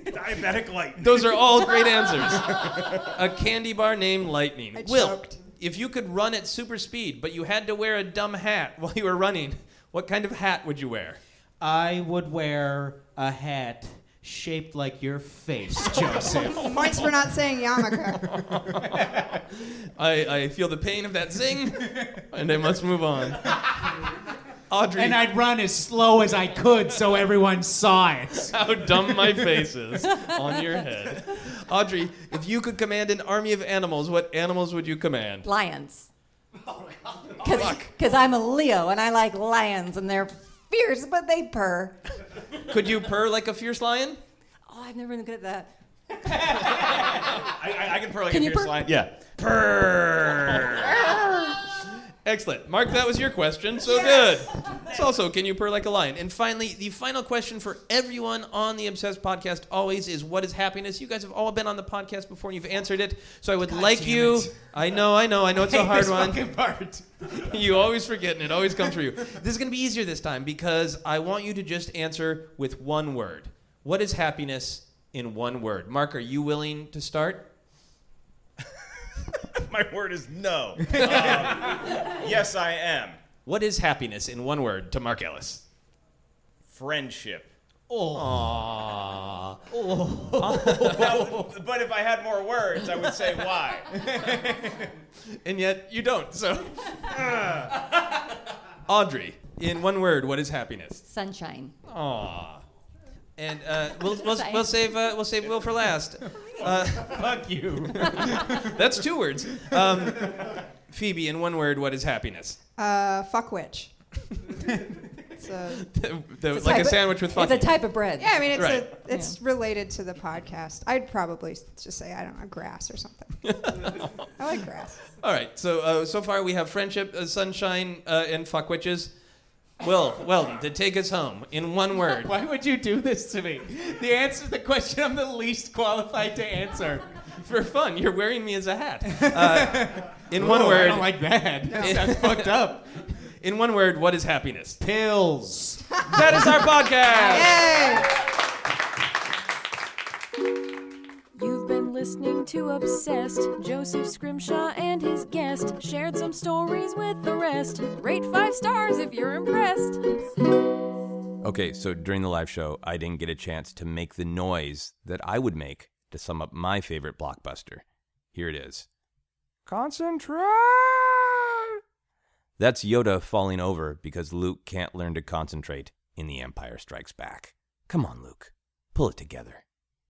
Diabetic light. Those are all great answers. A candy bar named Lightning. I Will, choked. If you could run at super speed, but you had to wear a dumb hat while you were running, what kind of hat would you wear? I would wear a hat shaped like your face, Joseph. Points for not saying yarmulke. I, I feel the pain of that zing, and I must move on. Audrey, and I'd run as slow as I could so everyone saw it. how dumb my face is on your head. Audrey, if you could command an army of animals, what animals would you command? Lions. Oh because I'm a Leo and I like lions and they're fierce, but they purr. Could you purr like a fierce lion? Oh, I've never been good at that. I, I, I can purr like Can a you fierce purr? lion. Yeah. Excellent. Mark, that was your question. So good. It's also, can you purr like a lion? And finally, the final question for everyone on the Obsessed podcast always is what is happiness? You guys have all been on the podcast before and you've answered it. So I would like you. it. I know, I know, I know it's a hard this one. fucking part. you always forget and it always comes for you. This is going to be easier this time because I want you to just answer with one word. What is happiness in one word? Mark, are you willing to start? My word is no. Um, yes, I am. What is happiness in one word to Mark Ellis? Friendship. Aww. Now, but if I had more words, I would say why. and yet you don't. So, Audrey, in one word, what is happiness? Sunshine. Aww. And uh, we'll, we'll, we'll save uh, we'll save Will for last. Uh, Fuck you. that's two words. Um, Phoebe, in one word, what is happiness? Uh, fuck witch. it's a, The- the- It's like a type of- sandwich with fucking. It's a type of bread. yeah, I mean, it's Right. a, it's related to the podcast. I'd probably just say I don't know grass or something. I like grass. All right. So uh, so far we have friendship, uh, sunshine, uh, and fuck witches. Will Weldon to take us home in one word. Why would you do this to me? The answer to the question I'm the least qualified to answer. For fun, you're wearing me as a hat. Uh, in one word. I don't like that. That sounds fucked up. In one word, what is happiness? Pills. That is our podcast. You've been listening to Obsessed. Joseph Scrimshaw and his guest shared some stories with the rest. Rate five stars if you're impressed. Okay, so during the live show, I didn't get a chance to make the noise that I would make to sum up my favorite blockbuster. Here it is. Concentrate! That's Yoda falling over because Luke can't learn to concentrate in The Empire Strikes Back. Come on, Luke. Pull it together.